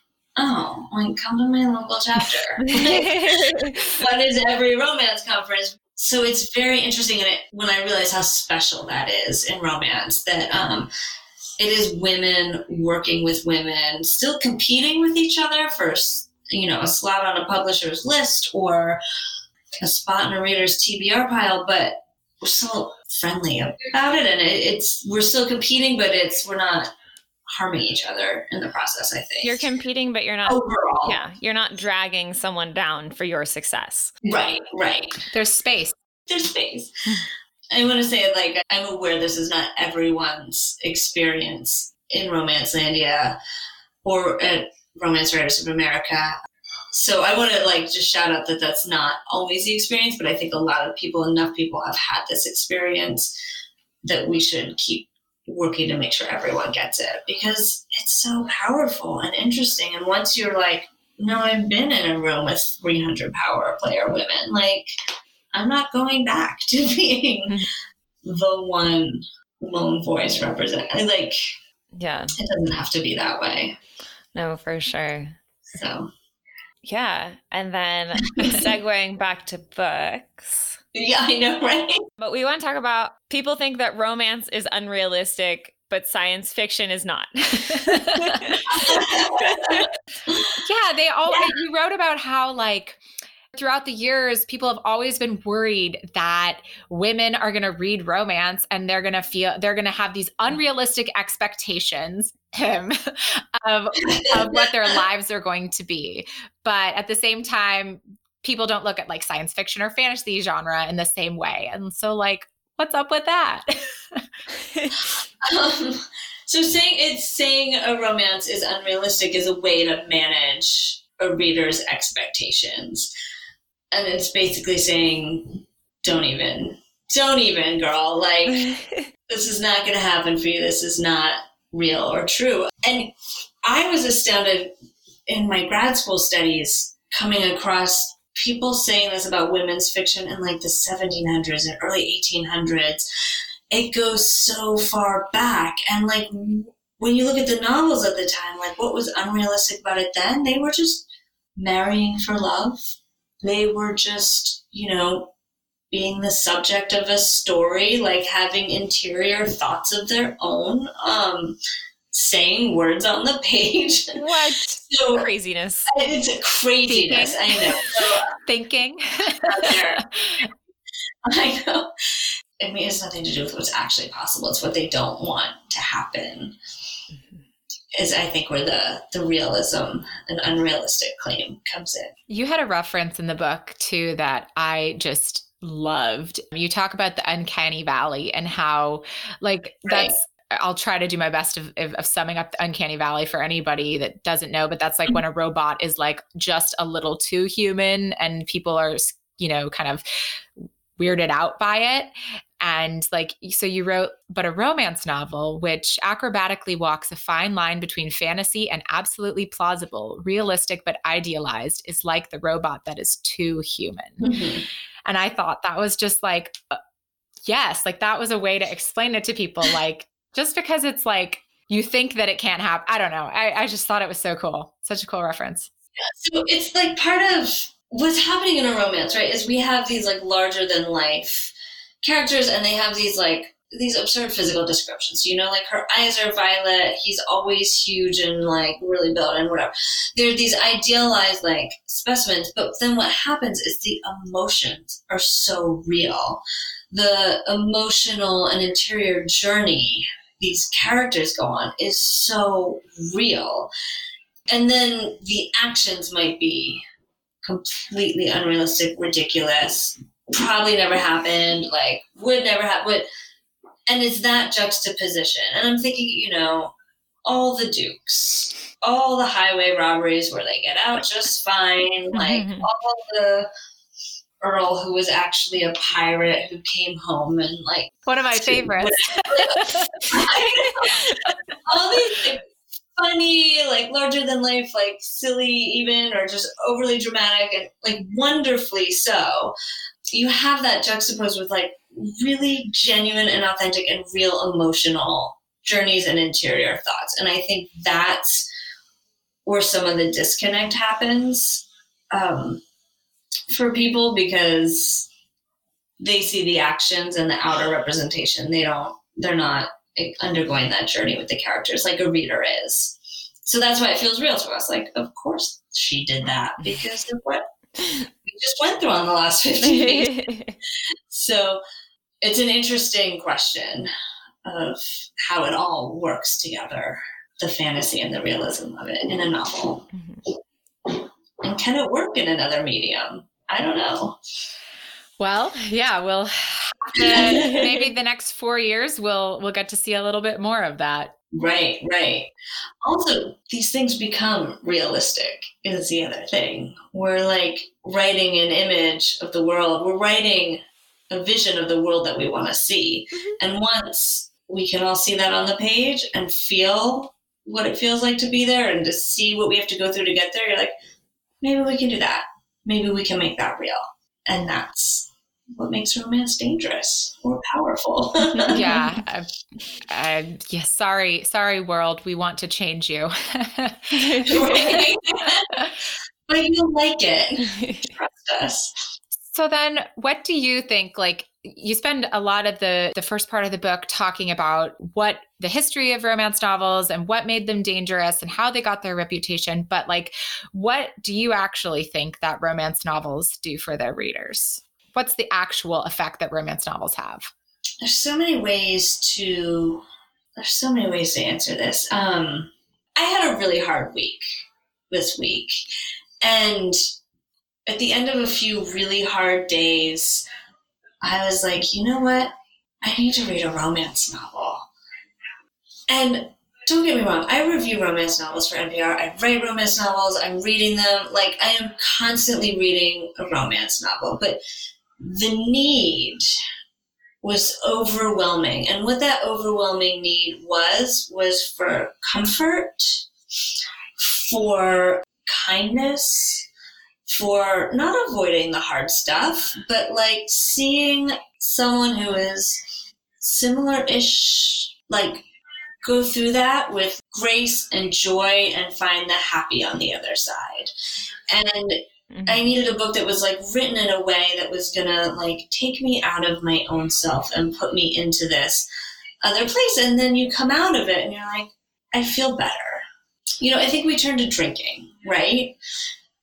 oh, like come to my local chapter. what is every romance conference? So it's very interesting, and it, when I realize how special that is in romance, that um, it is women working with women, still competing with each other for you know a slot on a publisher's list or a spot in a reader's TBR pile, but we're still friendly about it, and it, it's we're still competing, but it's we're not harming each other in the process, I think. You're competing, but you're not overall. Yeah. You're not dragging someone down for your success. Right, right. There's space. There's space. I want to say, like, I'm aware this is not everyone's experience in romance Romancelandia or at Romance Writers of America. So I want to like just shout out that that's not always the experience, but I think a lot of people, enough people, have had this experience that we should keep working to make sure everyone gets it because it's so powerful and interesting. And once you're like, no, I've been in a room with 300 power player women, like, I'm not going back to being mm-hmm. the one lone voice represent. Like, yeah, it doesn't have to be that way. No, for sure. So, yeah. And then segueing back to books. Yeah, I know, right? But we want to talk about people think that romance is unrealistic, but science fiction is not. yeah, they all yeah. you wrote about how like throughout the years people have always been worried that women are going to read romance and they're going to feel they're going to have these unrealistic expectations him of, of what their lives are going to be but at the same time people don't look at like science fiction or fantasy genre in the same way. And so, like, what's up with that? um, so, saying it's saying a romance is unrealistic is a way to manage a reader's expectations. And it's basically saying, don't even, don't even, girl. Like, this is not going to happen for you. This is not real or true. And I was astounded in my grad school studies coming across people saying this about women's fiction in like the 1700s and early 1800s it goes so far back. And like when you look at the novels at the time like what was unrealistic about it then they were just marrying for love. They were just you know being the subject of a story like having interior thoughts of their own. Um saying words on the page. What so, craziness? It's a craziness. Thinking. I know. So, uh, Thinking. I know. I mean, it's nothing to do with what's actually possible. It's what they don't want to happen mm-hmm. is I think where the the realism and unrealistic claim comes in. You had a reference in the book too that I just loved. You talk about the uncanny valley and how like right. that's I'll try to do my best of, of, of, summing up the uncanny valley for anybody that doesn't know, but that's like when a robot is like just a little too human and people are, you know, kind of weirded out by it. And like, so you wrote, but a romance novel, which acrobatically walks a fine line between fantasy and absolutely plausible, realistic, but idealized, is like the robot that is too human. Mm-hmm. And I thought that was just like, uh, yes, like that was a way to explain it to people. Like, just because it's like, you think that it can't happen. I don't know. I, I just thought it was so cool. Such a cool reference. So it's like part of what's happening in a romance, right? Is we have these like larger than life characters and they have these like these absurd physical descriptions. You know, like her eyes are violet, he's always huge and like really built and whatever. They're these idealized like specimens, but then what happens is the emotions are so real. The emotional and interior journey these characters go on is so real. And then the actions might be completely unrealistic, ridiculous, probably never happened, like would never happen. And it's that juxtaposition. And I'm thinking, you know, all the Dukes, all the highway robberies where they get out just fine, like all the Earl who was actually a pirate who came home and like one of my favorites. all these like, funny, like larger than life, like silly even, or just overly dramatic and like wonderfully so. You have that juxtaposed with like really genuine and authentic and real emotional journeys and interior thoughts. And I think that's where some of the disconnect happens um, for people because they see the actions and the outer representation. They don't, they're not undergoing that journey with the characters like a reader is. So that's why it feels real to us. Like, of course she did that because of what we just went through on the last 15 days. so it's an interesting question of how it all works together the fantasy and the realism of it in a novel. Mm-hmm. And can it work in another medium? I don't know. Well, yeah, we'll maybe the next four years we'll we'll get to see a little bit more of that. Right, right. Also, these things become realistic is the other thing. We're like writing an image of the world. We're writing a vision of the world that we want to see. Mm-hmm. And once we can all see that on the page and feel what it feels like to be there and to see what we have to go through to get there, you're like, maybe we can do that. Maybe we can make that real. And that's what makes romance dangerous or powerful. yeah. Uh, uh, yeah. Sorry, sorry, world. We want to change you. but you like it. Trust us. So then, what do you think? Like, you spend a lot of the the first part of the book talking about what the history of romance novels and what made them dangerous and how they got their reputation but like what do you actually think that romance novels do for their readers what's the actual effect that romance novels have? There's so many ways to there's so many ways to answer this. Um, I had a really hard week this week, and at the end of a few really hard days, I was like, you know what? I need to read a romance novel. And don't get me wrong, I review romance novels for NPR. I write romance novels. I'm reading them. Like, I am constantly reading a romance novel. But the need was overwhelming. And what that overwhelming need was, was for comfort, for kindness, for not avoiding the hard stuff, but like seeing someone who is similar ish, like go through that with grace and joy and find the happy on the other side. And Mm-hmm. I needed a book that was like written in a way that was gonna like take me out of my own self and put me into this other place. And then you come out of it and you're like, I feel better. You know, I think we turn to drinking, right?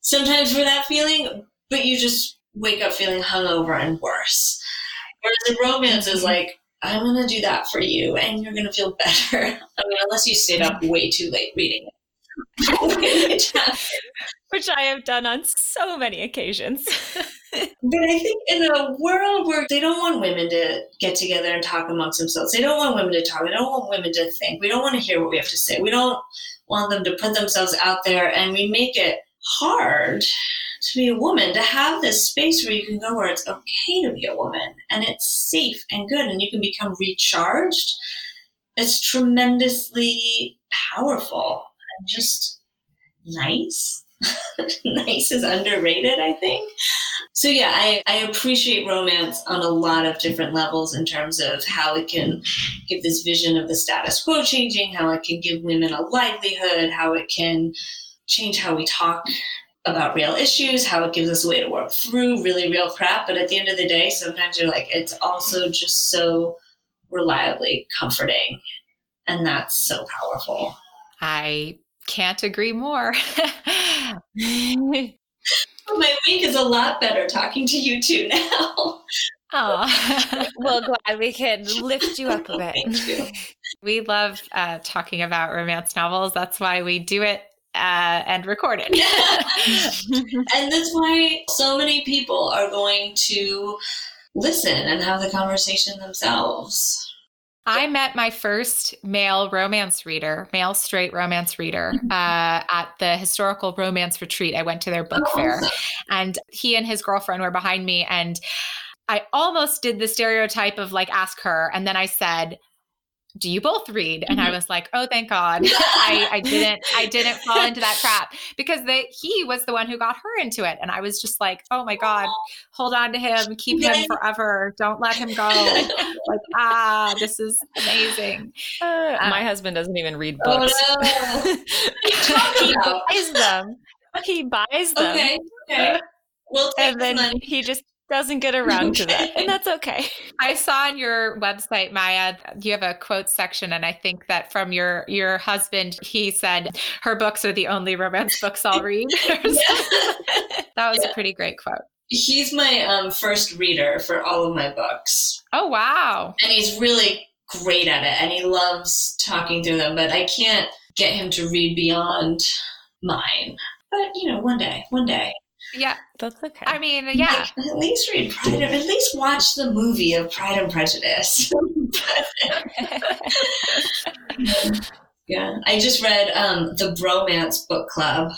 Sometimes for that feeling, but you just wake up feeling hungover and worse. Whereas in romance is mm-hmm. like, I'm going to do that for you and you're going to feel better. I mean, unless you stayed up way too late reading it. Which I have done on so many occasions. but I think in a world where they don't want women to get together and talk amongst themselves, they don't want women to talk, they don't want women to think, we don't want to hear what we have to say, we don't want them to put themselves out there, and we make it hard to be a woman, to have this space where you can go where it's okay to be a woman and it's safe and good and you can become recharged. It's tremendously powerful and just nice. nice is underrated, I think. So yeah, I, I appreciate romance on a lot of different levels in terms of how it can give this vision of the status quo changing, how it can give women a livelihood, how it can change how we talk about real issues, how it gives us a way to work through really real crap. But at the end of the day, sometimes you're like, it's also just so reliably comforting. And that's so powerful. I can't agree more. My week is a lot better talking to you two now. Oh, well, glad we can lift you up a bit. We love uh, talking about romance novels. That's why we do it uh, and recorded. and that's why so many people are going to listen and have the conversation themselves. I met my first male romance reader, male straight romance reader, mm-hmm. uh, at the historical romance retreat. I went to their book oh, fair, and he and his girlfriend were behind me. And I almost did the stereotype of like, ask her. And then I said, do you both read? And mm-hmm. i was like oh thank god. I, I didn't i didn't fall into that trap because they, he was the one who got her into it. And i was just like oh my god hold on to him. Keep him forever. Don't let him go. Like ah this is amazing. Uh, um, my husband doesn't even read books. Oh no. he buys them. He buys them. Okay okay. Well and then money. he just doesn't get around to that. And that's okay. I saw on your website, Maya, you have a quote section. And I think that from your your husband, he said her books are the only romance books I'll read. that was yeah. a pretty great quote. He's my um, first reader for all of my books. Oh wow. And he's really great at it and he loves talking through them, but I can't get him to read beyond mine. But you know, one day, one day. Yeah, that's okay. I mean, yeah. Like, at least read Pride. Of, at least watch the movie of Pride and Prejudice. yeah, I just read um, the Bromance Book Club.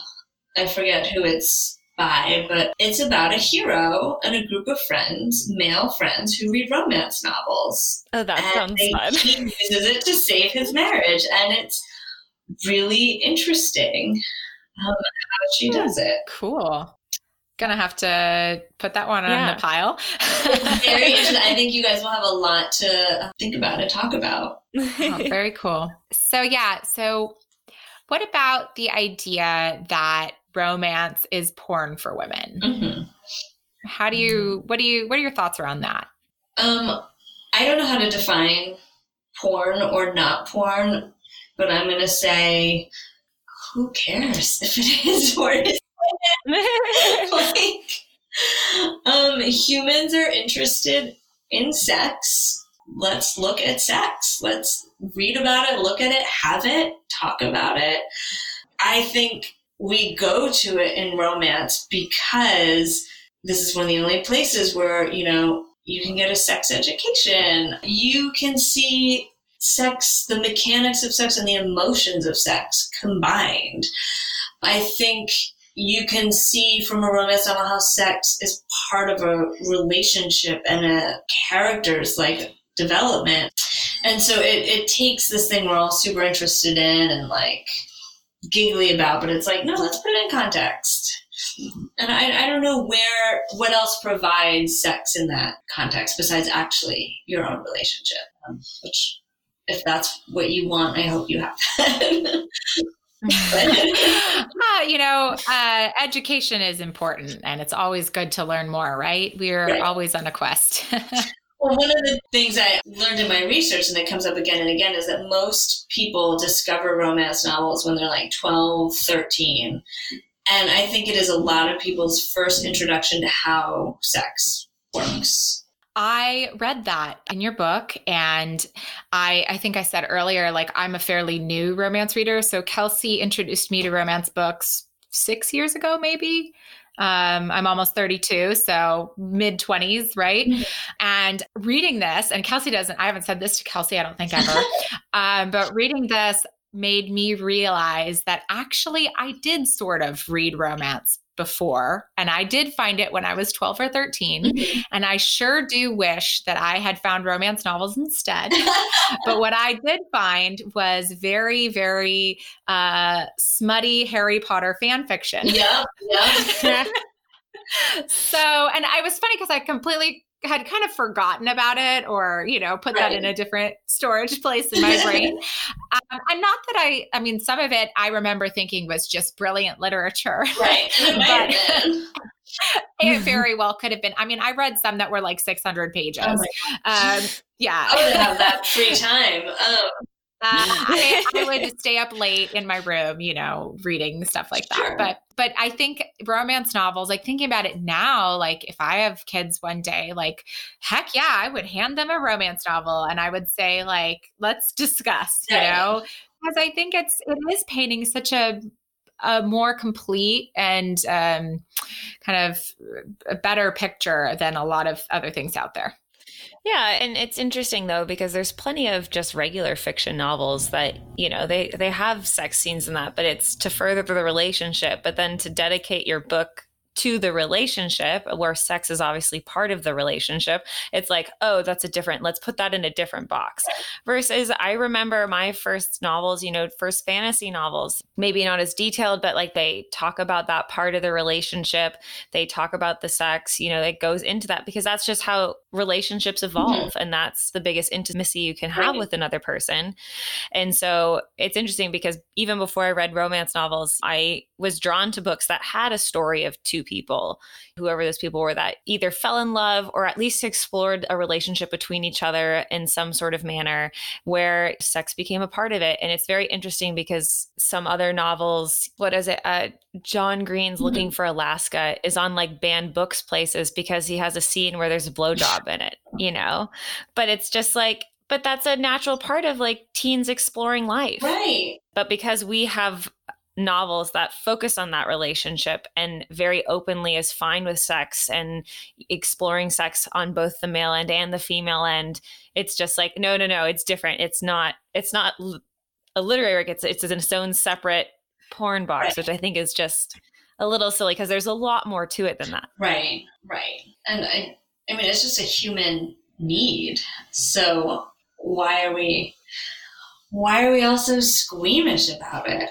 I forget who it's by, but it's about a hero and a group of friends, male friends, who read romance novels. Oh, that and sounds fun. He uses it to save his marriage, and it's really interesting um, how she does it. Cool gonna have to put that one yeah. on the pile. very interesting. I think you guys will have a lot to think about and talk about. oh, very cool. So yeah, so what about the idea that romance is porn for women? Mm-hmm. How do you what do you what are your thoughts around that? Um I don't know how to define porn or not porn, but I'm gonna say who cares if it is or it is like, um, humans are interested in sex. Let's look at sex. Let's read about it, look at it, have it, talk about it. I think we go to it in romance because this is one of the only places where, you know, you can get a sex education. You can see sex, the mechanics of sex and the emotions of sex combined. I think you can see from a romance novel how sex is part of a relationship and a character's like development. And so it, it takes this thing we're all super interested in and like giggly about, but it's like, no, let's put it in context. And I, I don't know where, what else provides sex in that context besides actually your own relationship, um, which if that's what you want, I hope you have that. uh, you know, uh, education is important and it's always good to learn more, right? We're right. always on a quest. well, one of the things I learned in my research, and it comes up again and again, is that most people discover romance novels when they're like 12, 13. And I think it is a lot of people's first introduction to how sex works. I read that in your book, and I I think I said earlier, like I'm a fairly new romance reader. So Kelsey introduced me to romance books six years ago, maybe. Um, I'm almost 32, so mid 20s, right? Mm-hmm. And reading this, and Kelsey doesn't, I haven't said this to Kelsey, I don't think ever, um, but reading this made me realize that actually I did sort of read romance before and I did find it when I was 12 or 13 mm-hmm. and I sure do wish that I had found romance novels instead. But what I did find was very very uh, smutty Harry Potter fan fiction. Yeah yeah so and I was funny because I completely had kind of forgotten about it or you know put right. that in a different storage place in my brain. Um, and not that i i mean some of it i remember thinking was just brilliant literature right. But it very well could have been. I mean i read some that were like 600 pages. Oh um, yeah. I would have that free time. Oh uh, I, I, would stay up late in my room, you know, reading stuff like that. Sure. But but I think romance novels, like thinking about it now, like if I have kids one day, like heck yeah, I would hand them a romance novel and I would say like let's discuss, you know, because I think it's it is painting such a a more complete and um, kind of a better picture than a lot of other things out there. Yeah, and it's interesting though because there's plenty of just regular fiction novels that, you know, they they have sex scenes in that, but it's to further the relationship, but then to dedicate your book to the relationship where sex is obviously part of the relationship it's like oh that's a different let's put that in a different box versus i remember my first novels you know first fantasy novels maybe not as detailed but like they talk about that part of the relationship they talk about the sex you know it goes into that because that's just how relationships mm-hmm. evolve mm-hmm. and that's the biggest intimacy you can have right. with another person and so it's interesting because even before i read romance novels i was drawn to books that had a story of two people, whoever those people were, that either fell in love or at least explored a relationship between each other in some sort of manner where sex became a part of it. And it's very interesting because some other novels, what is it? Uh, John Green's mm-hmm. Looking for Alaska is on like banned books places because he has a scene where there's a blowjob in it, you know? But it's just like, but that's a natural part of like teens exploring life. Right. But because we have novels that focus on that relationship and very openly is fine with sex and exploring sex on both the male end and the female end. It's just like no no no it's different. It's not it's not a literary work. It's it's in its own separate porn box right. which i think is just a little silly because there's a lot more to it than that. Right right. And i i mean it's just a human need. So why are we why are we all so squeamish about it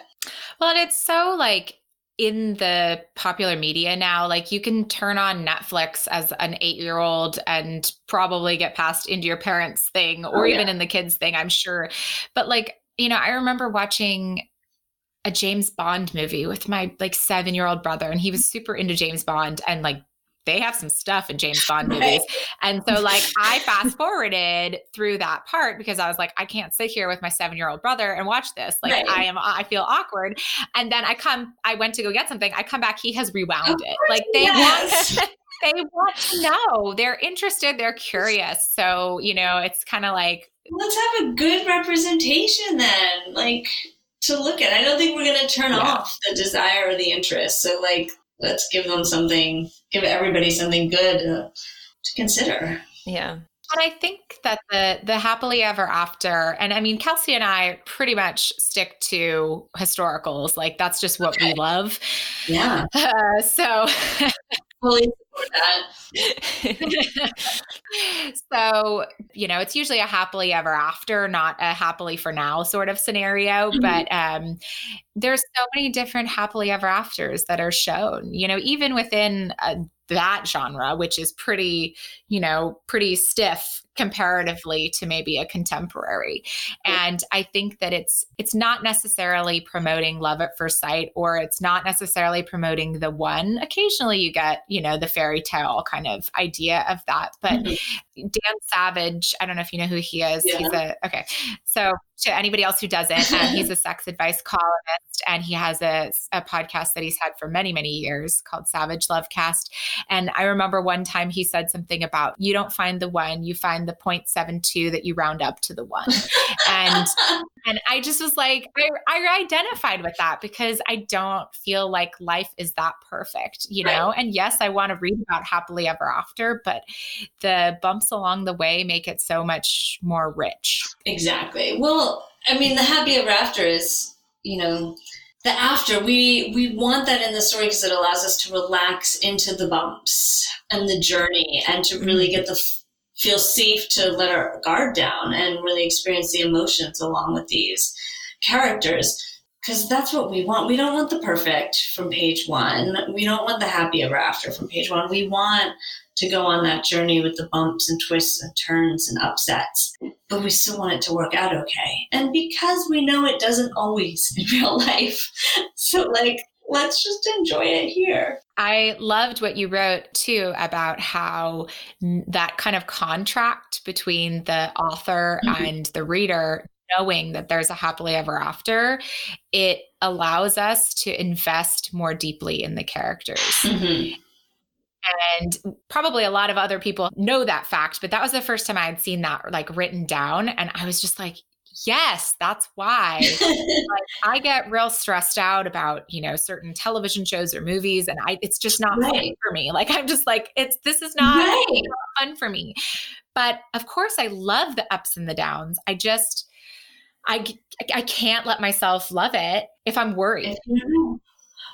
well, and it's so like in the popular media now, like you can turn on Netflix as an eight year old and probably get passed into your parents' thing or oh, even yeah. in the kids' thing, I'm sure. But like, you know, I remember watching a James Bond movie with my like seven year old brother, and he was super into James Bond and like they have some stuff in James Bond movies. And so like I fast forwarded through that part because I was like, I can't sit here with my seven year old brother and watch this. Like right. I am I feel awkward. And then I come, I went to go get something. I come back, he has rewound it. Like they yes. want they want to know. They're interested, they're curious. So, you know, it's kind of like let's have a good representation then. Like to look at. I don't think we're going to turn yeah. off the desire or the interest. So like let's give them something, give everybody something good uh, to consider. Yeah. And I think that the the happily ever after, and I mean, Kelsey and I pretty much stick to historicals. Like that's just what okay. we love. Yeah. Uh, so fully support that. so, you know, it's usually a happily ever after, not a happily for now sort of scenario. Mm-hmm. But um, there's so many different happily ever afters that are shown, you know, even within a that genre, which is pretty, you know, pretty stiff comparatively to maybe a contemporary. And I think that it's it's not necessarily promoting love at first sight or it's not necessarily promoting the one. Occasionally you get, you know, the fairy tale kind of idea of that. But mm-hmm. Dan Savage, I don't know if you know who he is. Yeah. He's a okay. So to anybody else who doesn't, um, he's a sex advice columnist and he has a, a podcast that he's had for many, many years called Savage Lovecast. And I remember one time he said something about you don't find the one, you find the 0.72 that you round up to the one. and and I just was like, I, I identified with that because I don't feel like life is that perfect, you know? Right. And yes, I want to read about happily ever after, but the bumps along the way make it so much more rich. Exactly. Well, I mean, the happy ever after is, you know, the after we we want that in the story because it allows us to relax into the bumps and the journey and to really mm-hmm. get the feel safe to let our guard down and really experience the emotions along with these characters because that's what we want. We don't want the perfect from page one. We don't want the happy ever after from page one. We want to go on that journey with the bumps and twists and turns and upsets, but we still want it to work out okay. And because we know it doesn't always in real life, so like let's just enjoy it here. I loved what you wrote too about how that kind of contract between the author mm-hmm. and the reader knowing that there's a happily ever after, it allows us to invest more deeply in the characters. Mm-hmm. And probably a lot of other people know that fact, but that was the first time I had seen that like written down. And I was just like, yes, that's why. like, I get real stressed out about, you know, certain television shows or movies and I it's just not right. fun for me. Like I'm just like it's this is not, right. not fun for me. But of course I love the ups and the downs. I just I I can't let myself love it if I'm worried.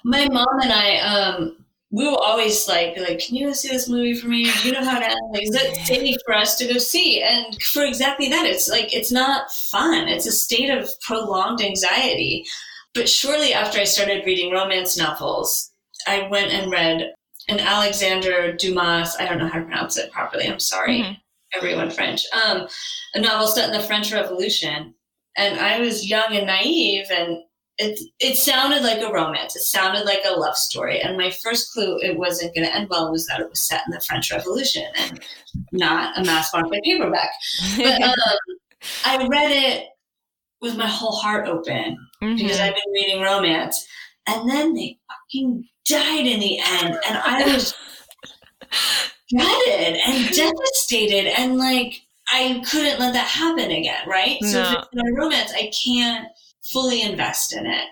My mom and I um we will always like be like, "Can you go see this movie for me? Do you know how to like, is it safe for us to go see?" And for exactly that, it's like it's not fun. It's a state of prolonged anxiety. But shortly after I started reading romance novels, I went and read an Alexander Dumas. I don't know how to pronounce it properly. I'm sorry, mm-hmm. everyone French. Um, a novel set in the French Revolution, and I was young and naive and it it sounded like a romance. It sounded like a love story. And my first clue it wasn't going to end well was that it was set in the French Revolution and not a mass market paperback. But um, I read it with my whole heart open mm-hmm. because I've been reading romance, and then they fucking died in the end, and I was gutted and devastated, and like I couldn't let that happen again. Right? No. So if it's my romance, I can't fully invest in it.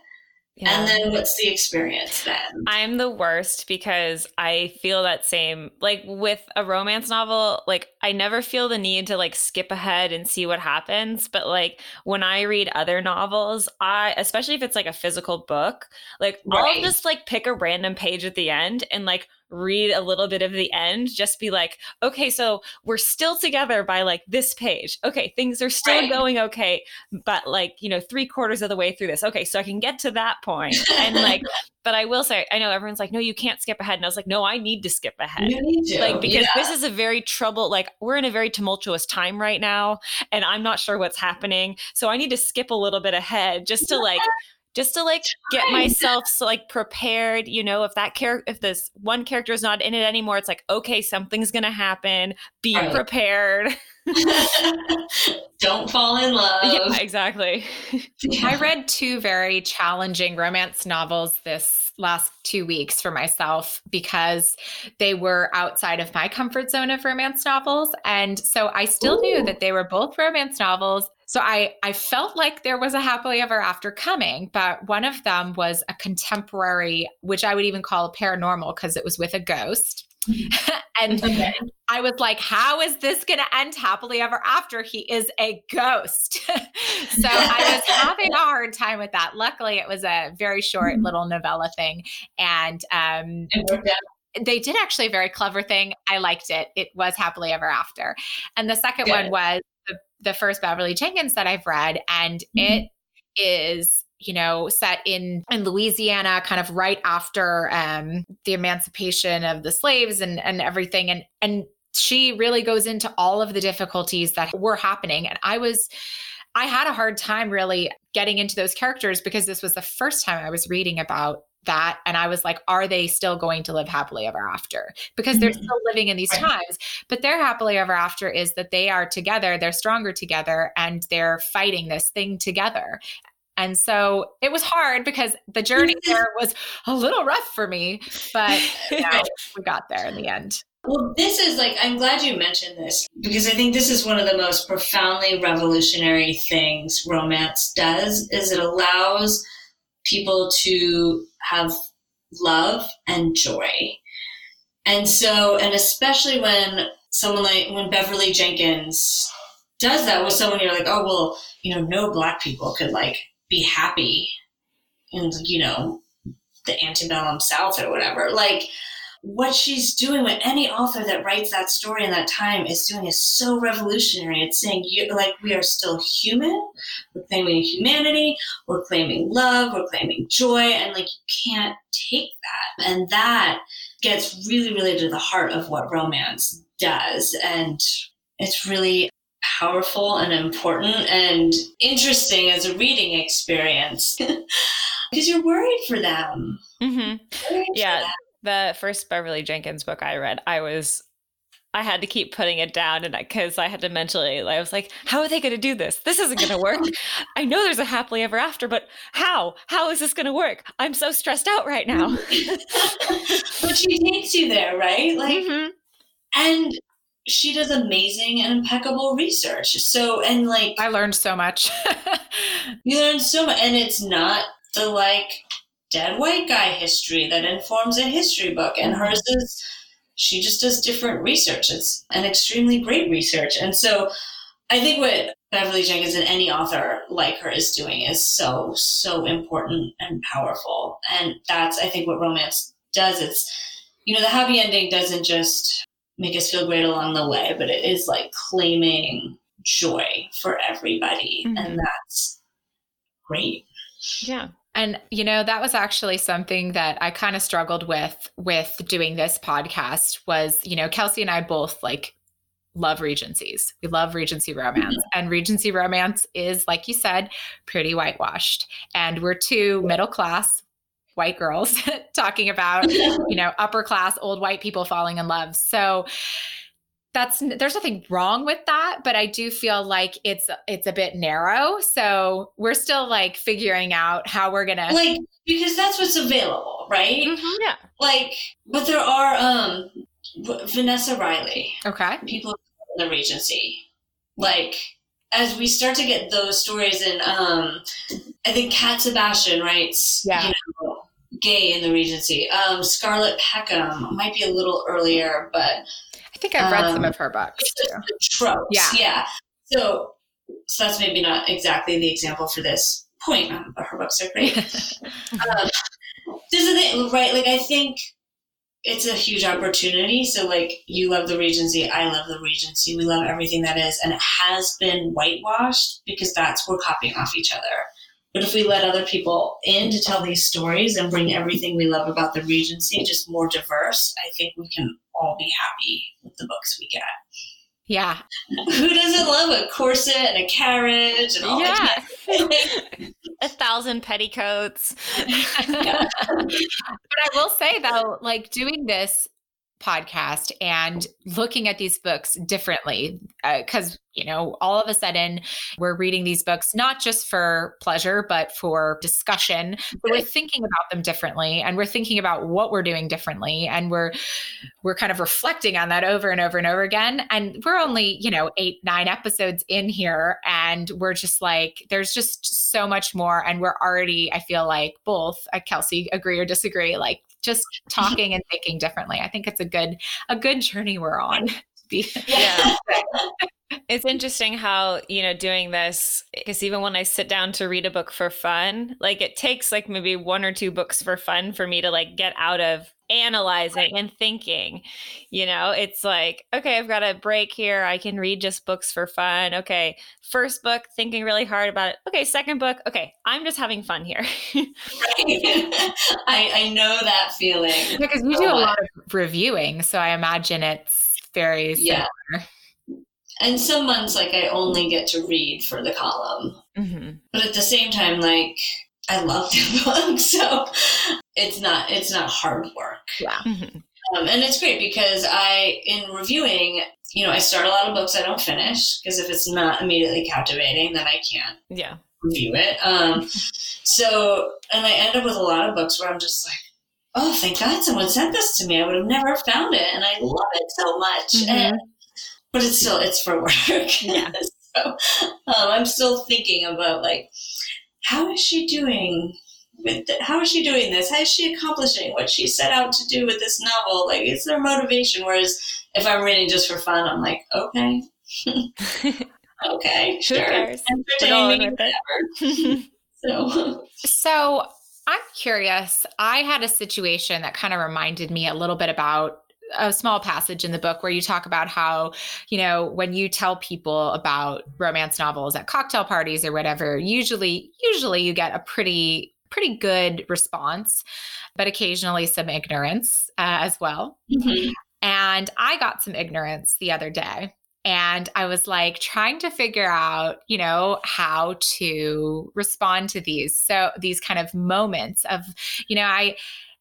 Yeah. And then what's the experience then? I'm the worst because I feel that same like with a romance novel, like I never feel the need to like skip ahead and see what happens, but like when I read other novels, I especially if it's like a physical book, like right. I'll just like pick a random page at the end and like read a little bit of the end, just be like, okay, so we're still together by like this page. Okay, things are still right. going okay, but like, you know, three quarters of the way through this. Okay, so I can get to that point. And like, but I will say, I know everyone's like, no, you can't skip ahead. And I was like, no, I need to skip ahead. Like, because yeah. this is a very trouble, like, we're in a very tumultuous time right now, and I'm not sure what's happening. So I need to skip a little bit ahead just to like just to like get myself so like prepared you know if that character if this one character is not in it anymore it's like okay something's gonna happen be right. prepared don't fall in love yeah exactly yeah. i read two very challenging romance novels this last two weeks for myself because they were outside of my comfort zone of romance novels and so i still Ooh. knew that they were both romance novels so I I felt like there was a happily ever after coming, but one of them was a contemporary, which I would even call a paranormal because it was with a ghost. and okay. I was like, how is this going to end happily ever after? He is a ghost. so I was having a hard time with that. Luckily, it was a very short mm-hmm. little novella thing. And um, they did actually a very clever thing. I liked it. It was happily ever after. And the second Good. one was the first Beverly Jenkins that I've read, and mm-hmm. it is you know set in in Louisiana, kind of right after um, the emancipation of the slaves and and everything, and and she really goes into all of the difficulties that were happening, and I was. I had a hard time really getting into those characters because this was the first time I was reading about that and I was like, are they still going to live happily ever after? Because they're Mhm. still living in these Right. times. But their happily ever after is that they are together, they're stronger together, and they're fighting this thing together. And so it was hard because the mm-hmm. journey there was a little rough for me, but you know, we got there in the end. Well, this is like, I'm glad you mentioned this because I think this is one of the most profoundly revolutionary things romance does is it allows people to have love and joy. And so, and especially when someone like, when Beverly Jenkins does that with someone, you're like, oh, well, you know, no black people could like be happy in, you know, the antebellum South or whatever. Like, what she's doing, what any author that writes that story in that time is doing is so revolutionary. It's saying, you, like, we are still human. We're claiming humanity. We're claiming love. We're claiming joy. And, like, you can't take that. And that gets really, really to the heart of what romance does. And it's really powerful and important and interesting as a reading experience because you're worried for them. hmm Worried for Yeah. them. The first Beverly Jenkins book I read, I was, I had to keep putting it down, and because I, had to mentally, I was like, how are they going to do this? This isn't going to work. I know there's a happily ever after, but how? How is this going to work? I'm so stressed out right now. but she takes you there, right? Like, Mhm. and she does amazing and impeccable research. So, and like, I learned so much. you learn so much, and it's not the like dead white guy history that informs a history book, and mm-hmm. hers is she just does different research. It's an extremely great research, and so I think what Beverly Jenkins and any author like her is doing is so so important and powerful, and that's I think what romance does. It's you know the happy ending doesn't just make us feel great along the way, but it is like claiming joy for everybody, Mhm. and that's great. Yeah. And you know, that was actually something that I kind of struggled with with doing this podcast was, you know, Kelsey and I both like love regencies. We love regency romance. And regency romance is like you said, pretty whitewashed. And we're two middle class white girls talking about, you know, upper class old white people falling in love. So that's there's nothing wrong with that but i do feel like it's it's a bit narrow so we're still like figuring out how we're gonna like because that's what's available, right? Mhm. Yeah. Like, but there are um Vanessa Riley, okay people in the Regency, like. As we start to get those stories, and um, I think Cat Sebastian writes, Yeah. you know, gay in the Regency. Um, Scarlett Peckham might be a little earlier, but i think i've read some Um, of her books too tropes. Yeah. Yeah. So, so that's maybe not exactly the example for this point, um, but her books are great. um, this is the thing, right? Like, I think it's a huge opportunity. So, like, you love the Regency, I love the Regency. We love everything that is, and it has been whitewashed because that's we're copying off each other. But if we let other people in to tell these stories and bring everything we love about the Regency just more diverse, I think we can all be happy with the books we get. yeah Who doesn't love a corset and a carriage and all that? Yeah. a thousand petticoats. but I will say though, like doing this podcast and looking at these books differently, because, you know, all of a sudden we're reading these books not just for pleasure, but for discussion. But we're thinking about them differently and we're thinking about what we're doing differently. And we're, we're kind of reflecting on that over and over and over again. And we're only, you know, eight, nine episodes in here. And we're just like, there's just so much more. And we're already, I feel like both, uh, Kelsey, agree or disagree, like just talking and thinking differently. I think it's a good, a good journey we're on. Yeah. It's interesting how, you know, doing this, because even when I sit down to read a book for fun, like it takes like maybe one or two books for fun for me to like get out of analyzing and thinking. You know, it's like, okay, I've got a break here. I can read just books for fun. Okay. First book, thinking really hard about it. Okay. Second book. Okay. I'm just having fun here. I, I know that feeling. because you do a lot of reviewing. So I imagine it's very, Yeah. Similar. And some months, like, I only get to read for the column. hmm But at the same time, like, I love the book. So it's not it's not hard work. Yeah. Mm-hmm. Um, and it's great because I, in reviewing, you know, I start a lot of books I don't finish because if it's not immediately captivating, then I can't Yeah. review it. Um, so, and I end up with a lot of books where I'm just like, oh, thank God someone sent this to me. I would have never found it, and I love it so much. Mhm. And, but it's still it's for work. Yeah. so um, I'm still thinking about like, how is she doing? With the, how is she doing this? How is she accomplishing what she set out to do with this novel? Like, it's their motivation. Whereas if I'm reading just for fun, I'm like, okay, okay, sure, cares? Put it all in entertain me, with it. whatever. So, So I'm curious. I had a situation that kind of reminded me a little bit about a small passage in the book where you talk about how, you know, when you tell people about romance novels at cocktail parties or whatever, usually usually you get a pretty pretty good response, but occasionally some ignorance uh, as well. And I got some ignorance the other day. And I was like trying to figure out, you know, how to respond to these. So these kind of moments of, you know, I,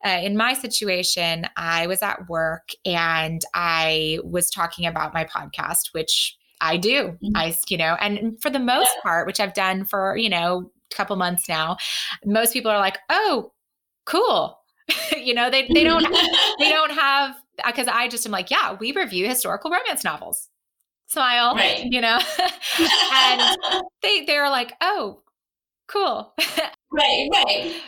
uh, in my situation, I was at work and I was talking about my podcast, which I do. Mhm. I, you know, and for the most part, which I've done for, you know, a couple months now, most people are like, oh, cool. you know, they, they don't they don't have because I just am like, yeah, we review historical romance novels. Smile, Right. you know. and they they're like, oh, cool. right, right.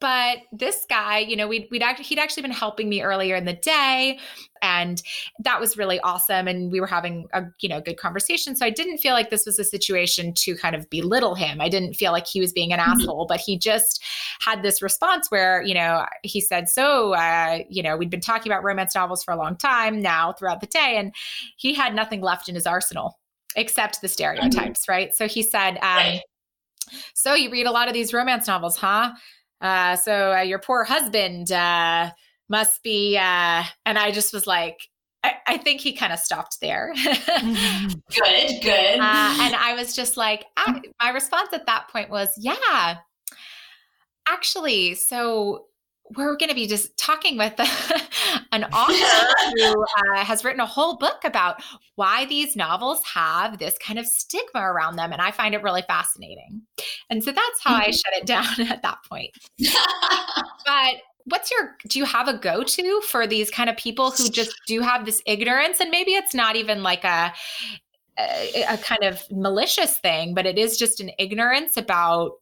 But this guy, you know, we'd we'd actually he'd actually been helping me earlier in the day, and that was really awesome. And we were having a you know good conversation. So I didn't feel like this was a situation to kind of belittle him. I didn't feel like he was being an Mhm. asshole, but he just had this response where you know he said, "So, uh, you know, we'd been talking about romance novels for a long time now throughout the day, and he had nothing left in his arsenal." Except the stereotypes, right? So he said, um, Right. so you read a lot of these romance novels, huh? Uh, so uh, your poor husband uh, must be. Uh, and I just was like, I, I think he kind of stopped there. uh, Good, good. and I was just like, I, my response at that point was, yeah, actually, so we're going to be just talking with an author who uh, has written a whole book about why these novels have this kind of stigma around them. And I find it really fascinating. And so that's how I shut it down at that point. But what's your, do you have a go to for these kind of people who just do have this ignorance? And maybe it's not even like a, a, a kind of malicious thing, but it is just an ignorance about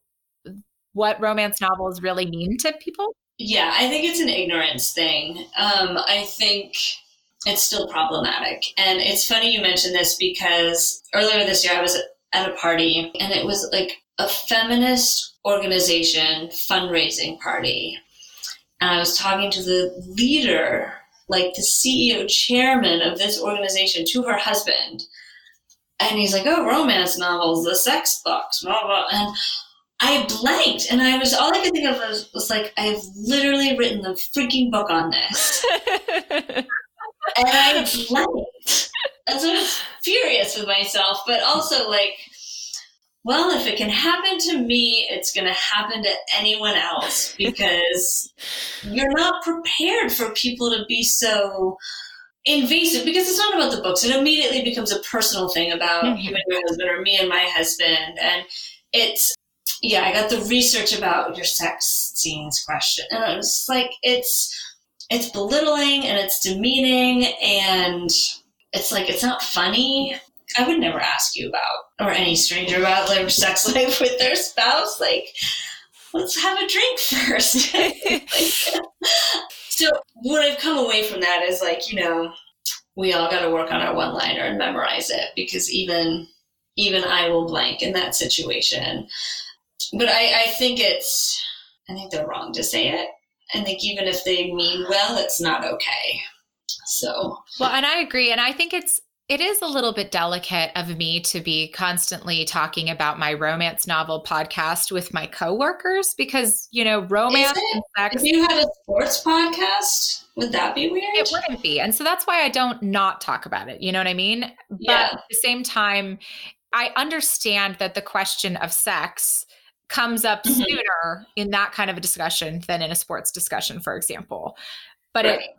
what romance novels really mean to people. Yeah, I think it's an ignorance thing. Um, I think it's still problematic. And it's funny you mentioned this because earlier this year I was at a party and it was like a feminist organization fundraising party. And I was talking to the leader, like the CEO chairman of this organization, to her husband. And he's like, oh, romance novels, the sex books, blah, blah. And I blanked, and I was all I could think of was, was like, I've literally written the freaking book on this, and I blanked, and so I was furious with myself, but also like, well, if it can happen to me, it's going to happen to anyone else because you're not prepared for people to be so invasive because it's not about the books. It immediately becomes a personal thing about Mhm. you and your husband or me and my husband, and it's yeah, I got the research about your sex scenes question, and I was like, it's it's belittling and it's demeaning, and it's like it's not funny. I would never ask you about or any stranger about their sex life with their spouse. Like, let's have a drink first. so what I've come away from that is like, you know, we all got to work on our one liner and memorize it because even even I will blank in that situation. But I, I think it's I think they're wrong to say it. I think even if they mean well, it's not okay. So Well, and I agree. And I think it's, it is a little bit delicate of me to be constantly talking about my romance novel podcast with my coworkers because, you know, romance and sex if you had a sports podcast, would that be weird? It wouldn't be. And so that's why I don't not talk about it. You know what I mean? But Yeah. at the same time, I understand that the question of sex comes up Mhm. sooner in that kind of a discussion than in a sports discussion, for example. But Right. it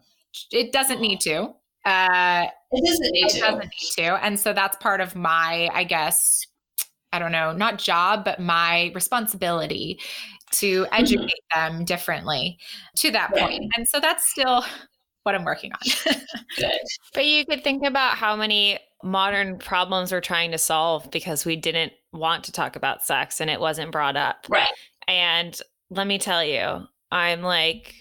it doesn't need to. Uh, It doesn't need it to. doesn't need to, and so that's part of my, I guess, I don't know, not job, but my responsibility to educate them differently to that Right. point. And so that's still what I'm working on. But you could think about how many modern problems we're trying to solve because we didn't want to talk about sex and it wasn't brought up. Right. And let me tell you, I'm like,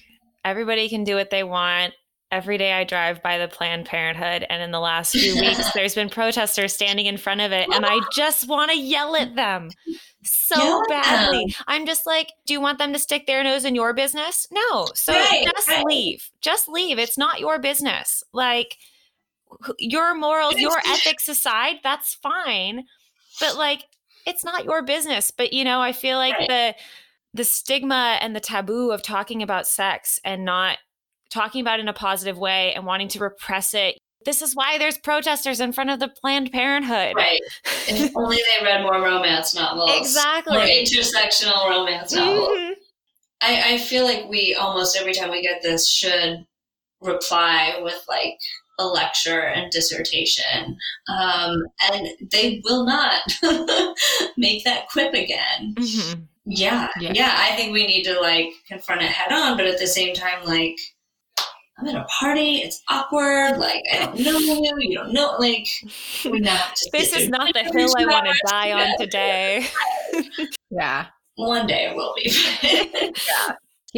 everybody can do what they want. Every day I drive by the Planned Parenthood, and in the last few weeks, there's been protesters standing in front of it, and I just want to yell at them so Yell at badly. I'm just like, do you want them to stick their nose in your business? No. So Right, just right. leave. Just leave. It's not your business. Like, your morals, your ethics aside, that's fine. But like, it's not your business. But you know, I feel like Right. the the stigma and the taboo of talking about sex and not talking about it in a positive way and wanting to repress it. This is why there's protesters in front of the Planned Parenthood. Right. If only they read more romance novels. Exactly. More intersectional romance novels. Mhm. I, I feel like we almost every time we get this should reply with like a lecture and dissertation. Um, and they will not make that quip again. Mhm. Yeah, Yeah. yeah. I think we need to like confront it head on, but at the same time, like, I'm at a party, it's awkward, like, I don't know you, you don't know, like, have This is not the hill I want to die on today. yeah. One day it will be. Yeah,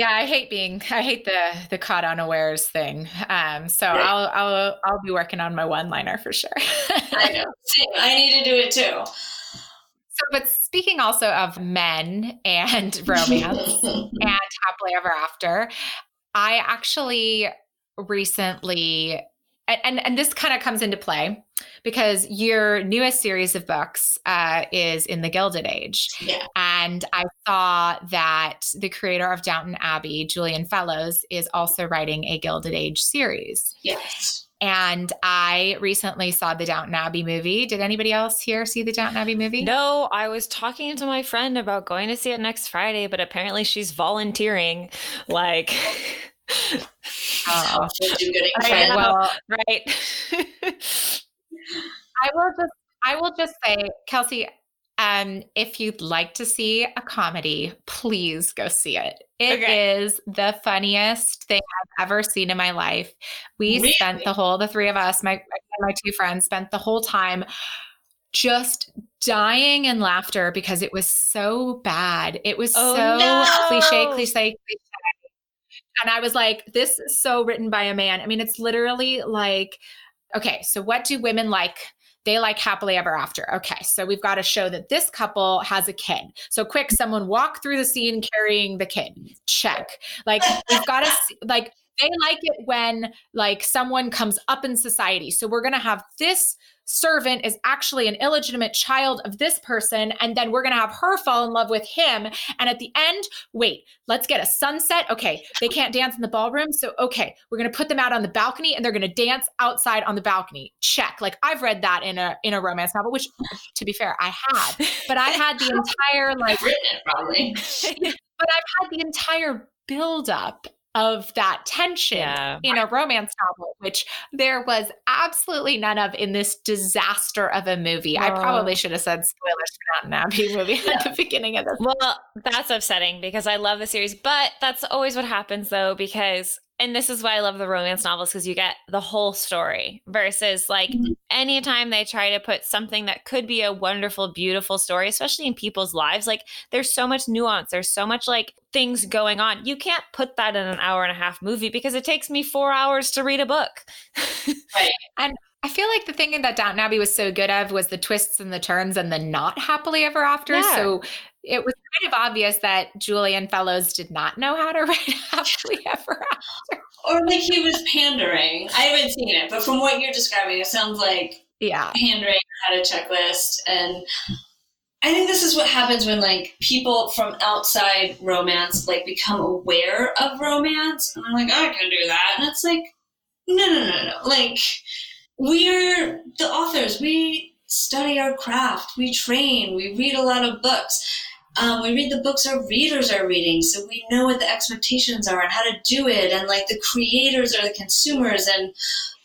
I hate being I hate the the caught unawares thing. Um so Right. I'll I'll I'll be working on my one-liner for sure. I know. I need to do it too. So, but speaking also of men and romance and happily ever after, I actually recently, and, and, and this kind of comes into play because your newest series of books uh, is in the Gilded Age. yeah. And I saw that the creator of Downton Abbey, Julian Fellowes, is also writing a Gilded Age series. Yes. And I recently saw the Downton Abbey movie. Did anybody else here see the Downton Abbey movie? No, I was talking to my friend about going to see it next Friday, but apparently she's volunteering. Like, Oh. I Okay, know. well, right? I will just I will just say, Kelsey, um, if you'd like to see a comedy, please go see it. It is Okay. the funniest thing I've ever seen in my life. We Really? spent the whole, the three of us, my my two friends, spent the whole time just dying in laughter because it was so bad. It was Oh, so no. cliche, cliche, cliche. And I was like, this is so written by a man. I mean, it's literally like, okay, so what do women like? They like happily ever after. Okay, so we've got to show that this couple has a kid. So quick, someone walk through the scene carrying the kid. Check. Like we've got to like they like it when like someone comes up in society. So we're gonna have this servant is actually an illegitimate child of this person, and then we're gonna have her fall in love with him. And at the end, wait, let's get a sunset. Okay, they can't dance in the ballroom, so okay, we're gonna put them out on the balcony, and they're gonna dance outside on the balcony. Check. Like I've read that in a in a romance novel, which, to be fair, I have. But I had the entire like I've written it probably. but I've had the entire buildup of that tension Yeah. in a romance novel, which there was absolutely none of in this disaster of a movie. I probably should have said spoilers for Downton Abbey movie at the beginning of this. Well, that's upsetting because I love the series, but that's always what happens though, because and this is why I love the romance novels because you get the whole story versus like Mhm. anytime they try to put something that could be a wonderful, beautiful story, especially in people's lives, like there's so much nuance, there's so much like things going on. You can't put that in an hour and a half movie because it takes me four hours to read a book. And I feel like the thing that Downton Abbey was so good of was the twists and the turns and the not happily ever after. Yeah. So it was kind of obvious that Julian Fellowes did not know how to write happily ever after. Or like he was pandering. I haven't seen it, but from what you're describing, it sounds like Yeah. pandering had a checklist and I think this is what happens when like people from outside romance like become aware of romance and I'm like, oh, I can do that. And it's like, no, no, no, no. Like we're the authors. We study our craft. We train. We read a lot of books. Um, we read the books our readers are reading, so we know what the expectations are and how to do it, and like the creators are the consumers, and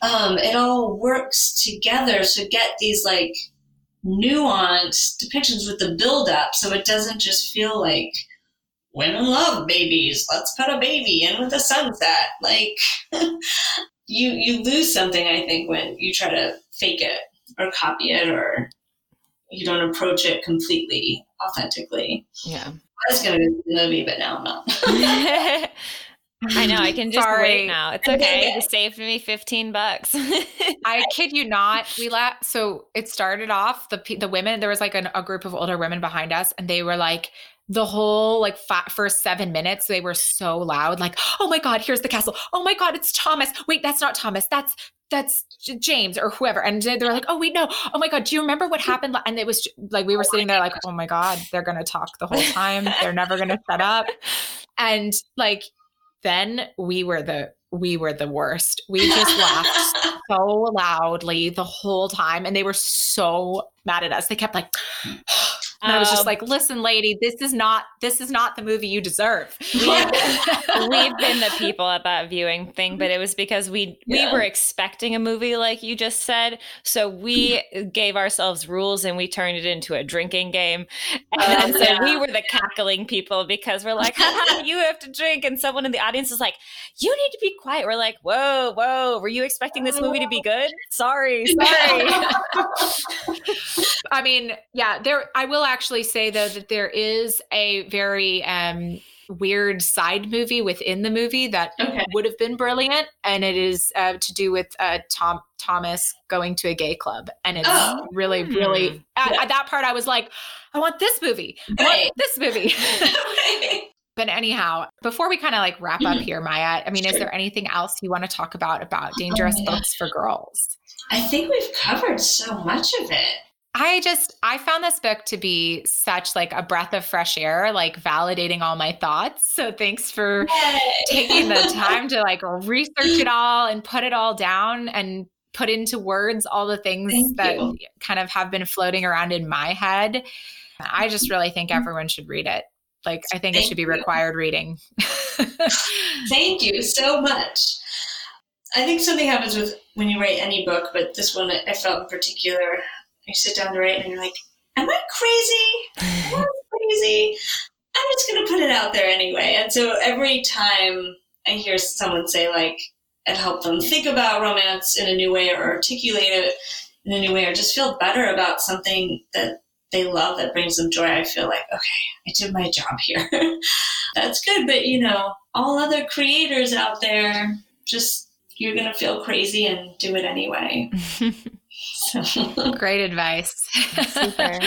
um, it all works together to get these like nuanced depictions with the build up, so it doesn't just feel like women love babies. Let's put a baby in with a sunset. Like you you lose something, I think, when you try to fake it or copy it or you don't approach it completely authentically. Yeah. I was gonna be the movie, but now I'm not. I know. I can just Sorry. wait now. It's okay. You saved me 15 bucks. I kid you not. We let so it started off the the women. There was like an, a group of older women behind us, and they were like the whole like first seven minutes. They were so loud, like, "Oh my god, here's the castle! Oh my god, it's Thomas! Wait, that's not Thomas. That's that's James or whoever." And they they were like, "Oh wait, no! Oh my god, do you remember what happened?" And it was like we were oh sitting there, like, "Oh my god, they're gonna talk the whole time. They're never gonna shut up." And like then we were the we were the worst. We just laughed so loudly the whole time and they were so mad at us. They kept like and I was just Um, like, "Listen, lady, this is not this is not the movie you deserve." We've been the people at that viewing thing, but it was because we we were expecting a movie like you just said. So we gave ourselves rules and we turned it into a drinking game. And Oh, so yeah. we were the cackling people because we're like, Haha, you have to drink. And someone in the audience is like, you need to be quiet. We're like, whoa, whoa, were you expecting this movie to be good? Sorry, sorry. I mean, yeah, there I will actually say though that there is a very um weird side movie within the movie that Okay. would have been brilliant and it is uh, to do with uh, Tom Thomas going to a gay club and it's Oh. really really at, Yeah. at that part I was like I want this movie. I want this movie. But anyhow before we kind of like wrap up here Maya I mean is there anything else you want to talk about about dangerous my books for girls? I think we've covered so much of it. I just I found this book to be such like a breath of fresh air, like validating all my thoughts. So thanks for taking the time to like research it all and put it all down and put into words all the things Thank that you. kind of have been floating around in my head. I just really think mm-hmm. everyone should read it. Like I think it should be you. required reading. Thank you so much. I think something happens with when you write any book, but this one I felt in particular. You sit down to write and you're like, Am I crazy? Am I crazy? I'm just going to put it out there anyway. And so every time I hear someone say, like, it helped them think about romance in a new way or articulate it in a new way or just feel better about something that they love that brings them joy, I feel like, okay, I did my job here. That's good. But, you know, all other creators out there, just you're going to feel crazy and do it anyway. Great advice. Super.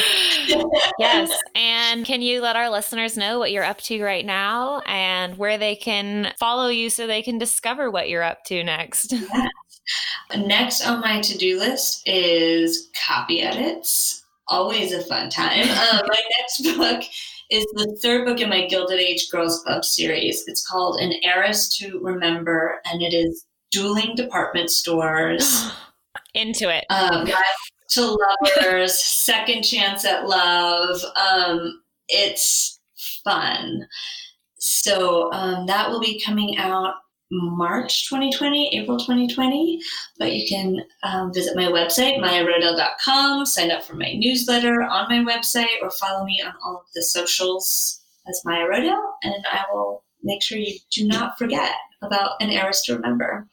yes. And can you let our listeners know what you're up to right now and where they can follow you so they can discover what you're up to next? Next on my to do list is copy edits. Always a fun time. Um, my next book is the third book in my Gilded Age Girls Club series. It's called An Heiress to Remember, and it is dueling department stores, Into it. um, to lovers, second chance at love. Um, it's fun. So um, that will be coming out March 2020, April 2020. But you can um, visit my website, mayarodale.com, sign up for my newsletter on my website, or follow me on all of the socials as Maya Rodale, and I will make sure you do not forget about an heiress to remember.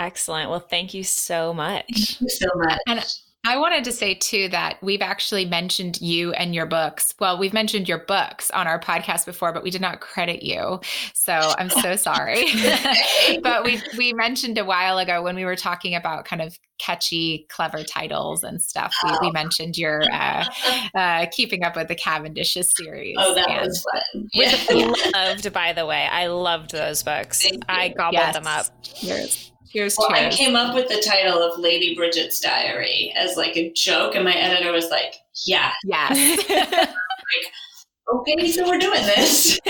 Excellent. Well, thank you so much. Thank you so much. And I wanted to say too that we've actually mentioned you and your books. Well, we've mentioned your books on our podcast before, but we did not credit you. So I'm so sorry. but we we mentioned a while ago when we were talking about kind of catchy, clever titles and stuff. We, we mentioned your uh, uh, Keeping Up with the Cavendishes series. Oh, that And- was fun. Yeah. loved, by the way. I loved those books. I gobbled Yes. them up. Cheers. Cheers. Well, I came up with the title of Lady Bridget's Diary as like a joke, and my editor was like, "Yeah, yes. okay, so we're doing this."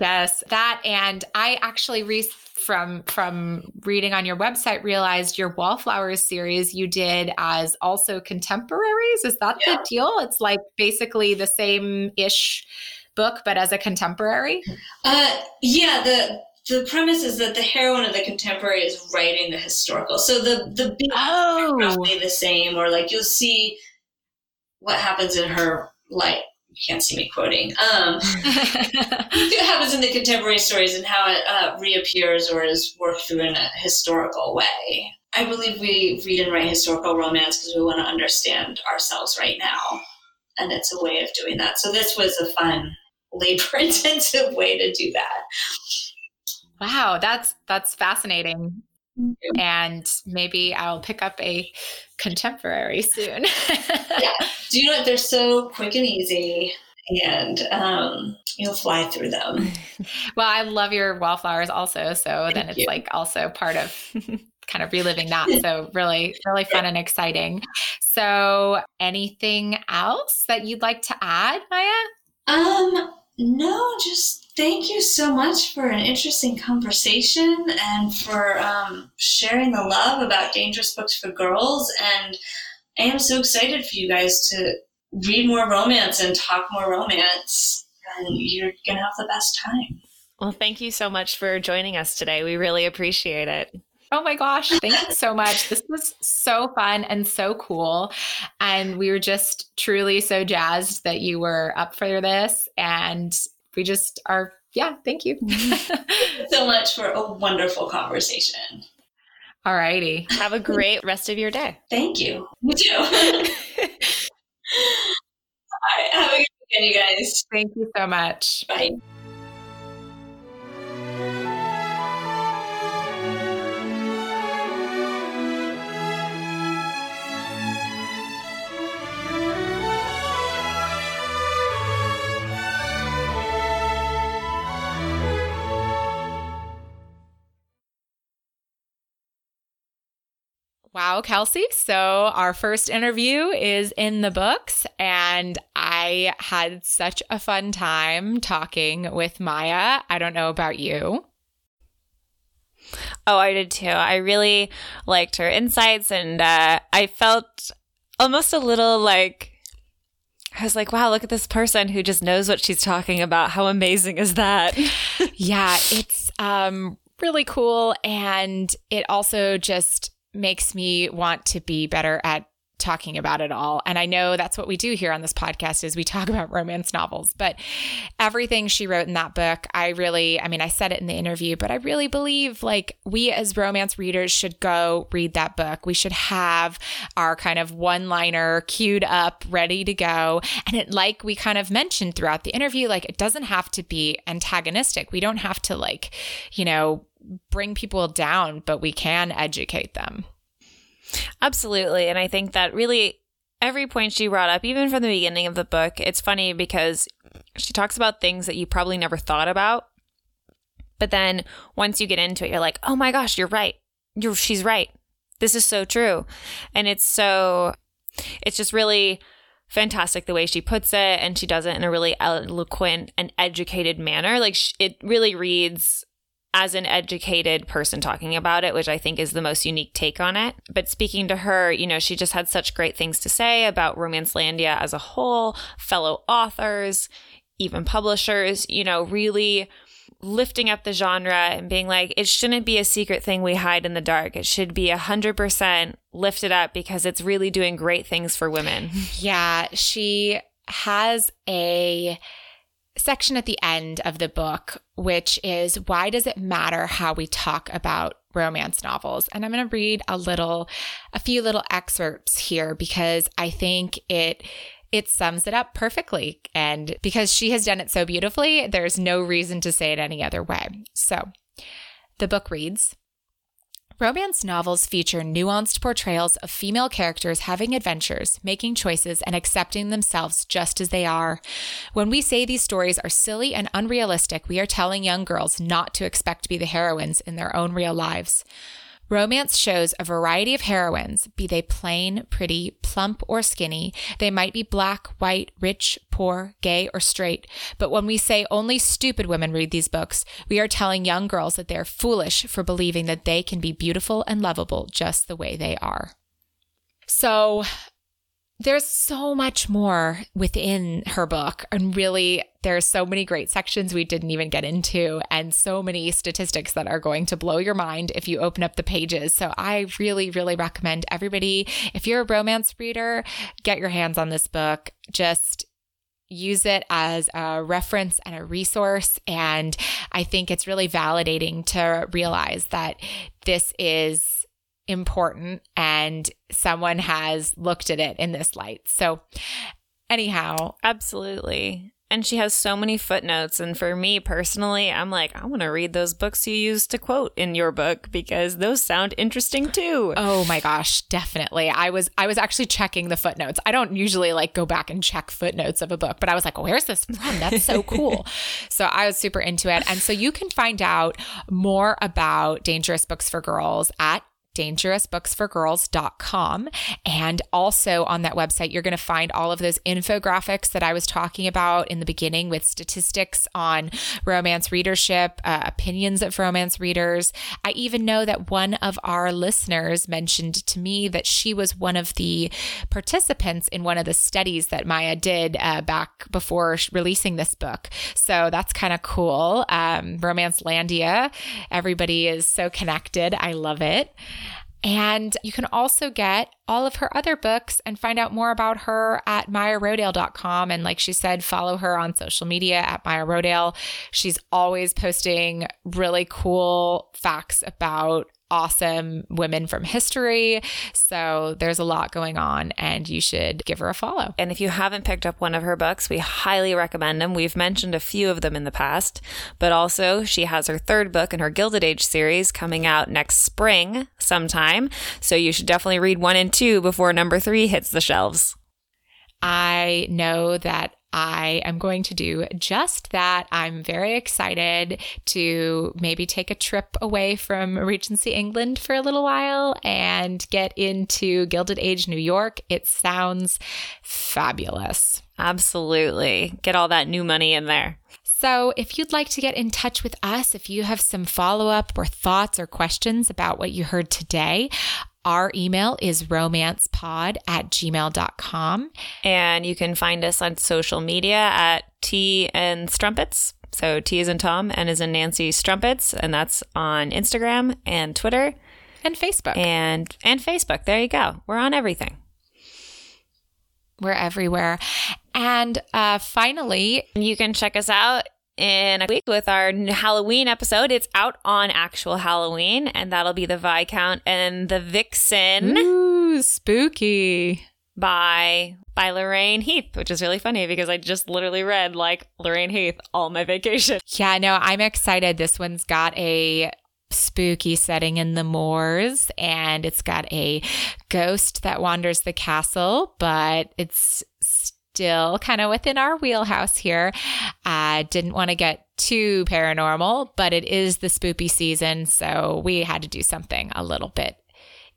Yes, that and I actually re- from from reading on your website realized your Wallflowers series you did as also contemporaries. Is that yeah. the deal? It's like basically the same ish book, but as a contemporary. Uh, yeah the the premise is that the heroine of the contemporary is writing the historical. So the the beats oh. are roughly the same, or like you'll see what happens in her life you can't see me quoting. Um, what happens in the contemporary stories and how it uh, reappears or is worked through in a historical way. I believe we read and write historical romance because we want to understand ourselves right now, and it's a way of doing that. So this was a fun, labor-intensive way to do that. Wow, that's that's fascinating. And maybe I'll pick up a contemporary soon. yeah. Do you know what? They're so quick and easy and um, you'll fly through them. well, I love your wallflowers also. So Thank then it's you. like also part of kind of reliving that. So really, really fun and exciting. So anything else that you'd like to add, Maya? Um, no, just thank you so much for an interesting conversation and for um, sharing the love about dangerous books for girls. And I am so excited for you guys to read more romance and talk more romance, and you're going to have the best time. Well, thank you so much for joining us today. We really appreciate it. Oh my gosh, thank you so much. This was so fun and so cool. And we were just truly so jazzed that you were up for this. And we just are, yeah, thank you. so much for a wonderful conversation. All righty. Have a great rest of your day. Thank you. You too. All right. Have a good weekend, you guys. Thank you so much. Bye. Wow, Kelsey. So, our first interview is in the books, and I had such a fun time talking with Maya. I don't know about you. Oh, I did too. I really liked her insights, and uh, I felt almost a little like I was like, wow, look at this person who just knows what she's talking about. How amazing is that? yeah, it's um, really cool. And it also just makes me want to be better at talking about it all. And i know that's what we do here on this podcast is we talk about romance novels but everything she wrote in that book i really i mean i said it in the interview but i really believe like we as romance readers should go read that book. We should have our kind of one liner queued up ready to go. And it like we kind of mentioned throughout the interview like it doesn't have to be antagonistic. We don't have to like you know bring people down, but we can educate them. Absolutely. And I think that really every point she brought up, even from the beginning of the book, it's funny because she talks about things that you probably never thought about. But then once you get into it, you're like, oh my gosh, you're right. You're, she's right. This is so true. And it's so, it's just really fantastic the way she puts it. And she does it in a really eloquent and educated manner. Like it really reads as an educated person talking about it, which I think is the most unique take on it. But speaking to her, you know, she just had such great things to say about Romancelandia as a whole, fellow authors, even publishers, you know, really lifting up the genre and being like, it shouldn't be a secret thing we hide in the dark. It should be 100% lifted up because it's really doing great things for women. Yeah, she has a section at the end of the book, which is why does it matter how we talk about romance novels? And I'm going to read a little, a few little excerpts here because I think it it sums it up perfectly. And because she has done it so beautifully, there's no reason to say it any other way. So the book reads Romance novels feature nuanced portrayals of female characters having adventures, making choices, and accepting themselves just as they are. When we say these stories are silly and unrealistic, we are telling young girls not to expect to be the heroines in their own real lives. Romance shows a variety of heroines, be they plain, pretty, plump, or skinny. They might be black, white, rich, poor, gay, or straight. But when we say only stupid women read these books, we are telling young girls that they're foolish for believing that they can be beautiful and lovable just the way they are. So, there's so much more within her book and really there's so many great sections we didn't even get into and so many statistics that are going to blow your mind if you open up the pages. So i really really recommend everybody if you're a romance reader get your hands on this book. Just use it as a reference and a resource and i think it's really validating to realize that this is important and someone has looked at it in this light. So, anyhow, absolutely. And she has so many footnotes. And for me personally, I'm like, I want to read those books you used to quote in your book because those sound interesting too. Oh my gosh, definitely. I was I was actually checking the footnotes. I don't usually like go back and check footnotes of a book, but I was like, where's this from? That's so cool. so I was super into it. And so you can find out more about dangerous books for girls at dangerousbooksforgirls.com. And also on that website, you're going to find all of those infographics that I was talking about in the beginning with statistics on romance readership, uh, opinions of romance readers. I even know that one of our listeners mentioned to me that she was one of the participants in one of the studies that Maya did uh, back before releasing this book. So that's kind of cool. Um, Romancelandia, everybody is so connected. I love it. And you can also get all of her other books and find out more about her at mayarodale.com. And like she said, follow her on social media at Maya Rodale. She's always posting really cool facts about awesome women from history. So there's a lot going on, and you should give her a follow. And if you haven't picked up one of her books, we highly recommend them. We've mentioned a few of them in the past, but also she has her third book in her Gilded Age series coming out next spring sometime. So you should definitely read one and two before number three hits the shelves. I know that I am going to do just that. I'm very excited to maybe take a trip away from Regency England for a little while and get into Gilded Age New York. It sounds fabulous. Absolutely. Get all that new money in there. So, if you'd like to get in touch with us, if you have some follow up or thoughts or questions about what you heard today, our email is romancepod at gmail.com. And you can find us on social media at Tea and Strumpets. So T is in Tom, and is in Nancy Strumpets, and that's on Instagram and Twitter. And Facebook. And and Facebook. There you go. We're on everything. We're everywhere. And uh, finally, you can check us out in a week with our Halloween episode. It's out on actual Halloween, and that'll be the Viscount and the Vixen. Ooh, spooky. By by Lorraine Heath, which is really funny because I just literally read like Lorraine Heath all my vacation. Yeah, no, I'm excited. This one's got a spooky setting in the moors and it's got a ghost that wanders the castle, but it's still kind of within our wheelhouse here. I didn't want to get too paranormal, but it is the spoopy season. So we had to do something a little bit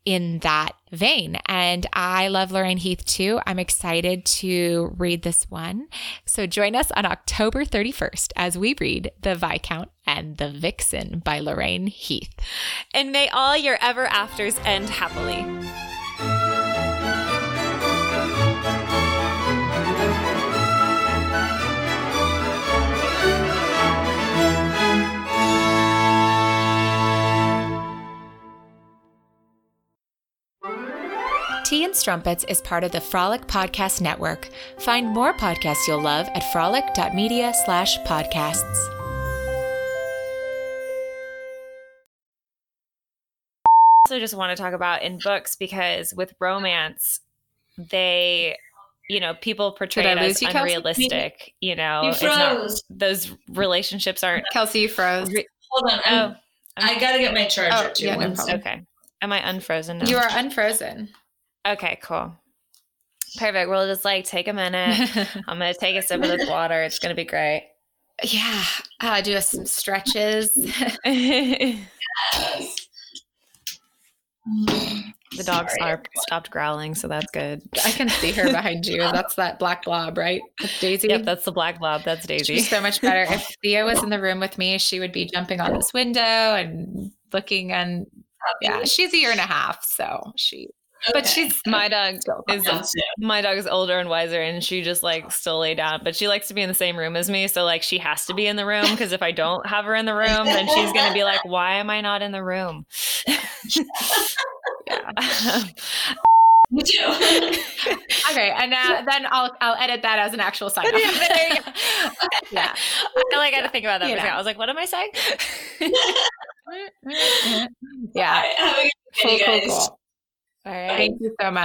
in that vein. And I love Lorraine Heath too. I'm excited to read this one. So join us on October 31st as we read The Viscount and the Vixen by Lorraine Heath. And may all your ever afters end happily. Tea and Strumpets is part of the Frolic Podcast Network. Find more podcasts you'll love at frolic.media slash podcasts. also just want to talk about in books because with romance, they you know, people portray it as you, unrealistic. Kelsey? You know, you not, those relationships aren't. Kelsey, you froze. Re- Hold on. I'm, oh, i got to get my charger oh, too. Yeah, no okay. Am I unfrozen now? You are unfrozen. Okay, cool. Perfect. We'll just like take a minute. I'm gonna take a sip of this water. It's gonna be great. Yeah. Uh, do some stretches. The dog Sorry, are, stopped growling, so that's good. I can see her behind you. That's that black blob, right? With Daisy. Yep, that's the black blob. That's Daisy. She's so much better. If Thea was in the room with me, she would be jumping on this window and looking and yeah, she's a year and a half, so she but she's My dog is Down my dog is older and wiser, and she just like still lay down. But she likes to be in the same room as me, so like she has to be in the room because if I don't have her in the room, then she's gonna be like, "Why am I not in the room?" yeah. Me too. okay, and uh, then I'll I'll edit that as an actual sign There you off. go. yeah. I like had to think about that. You for a second. know. I was like, "What am I saying?" yeah. All right, have a good Cool, cool, cool. All right. Thank you so much.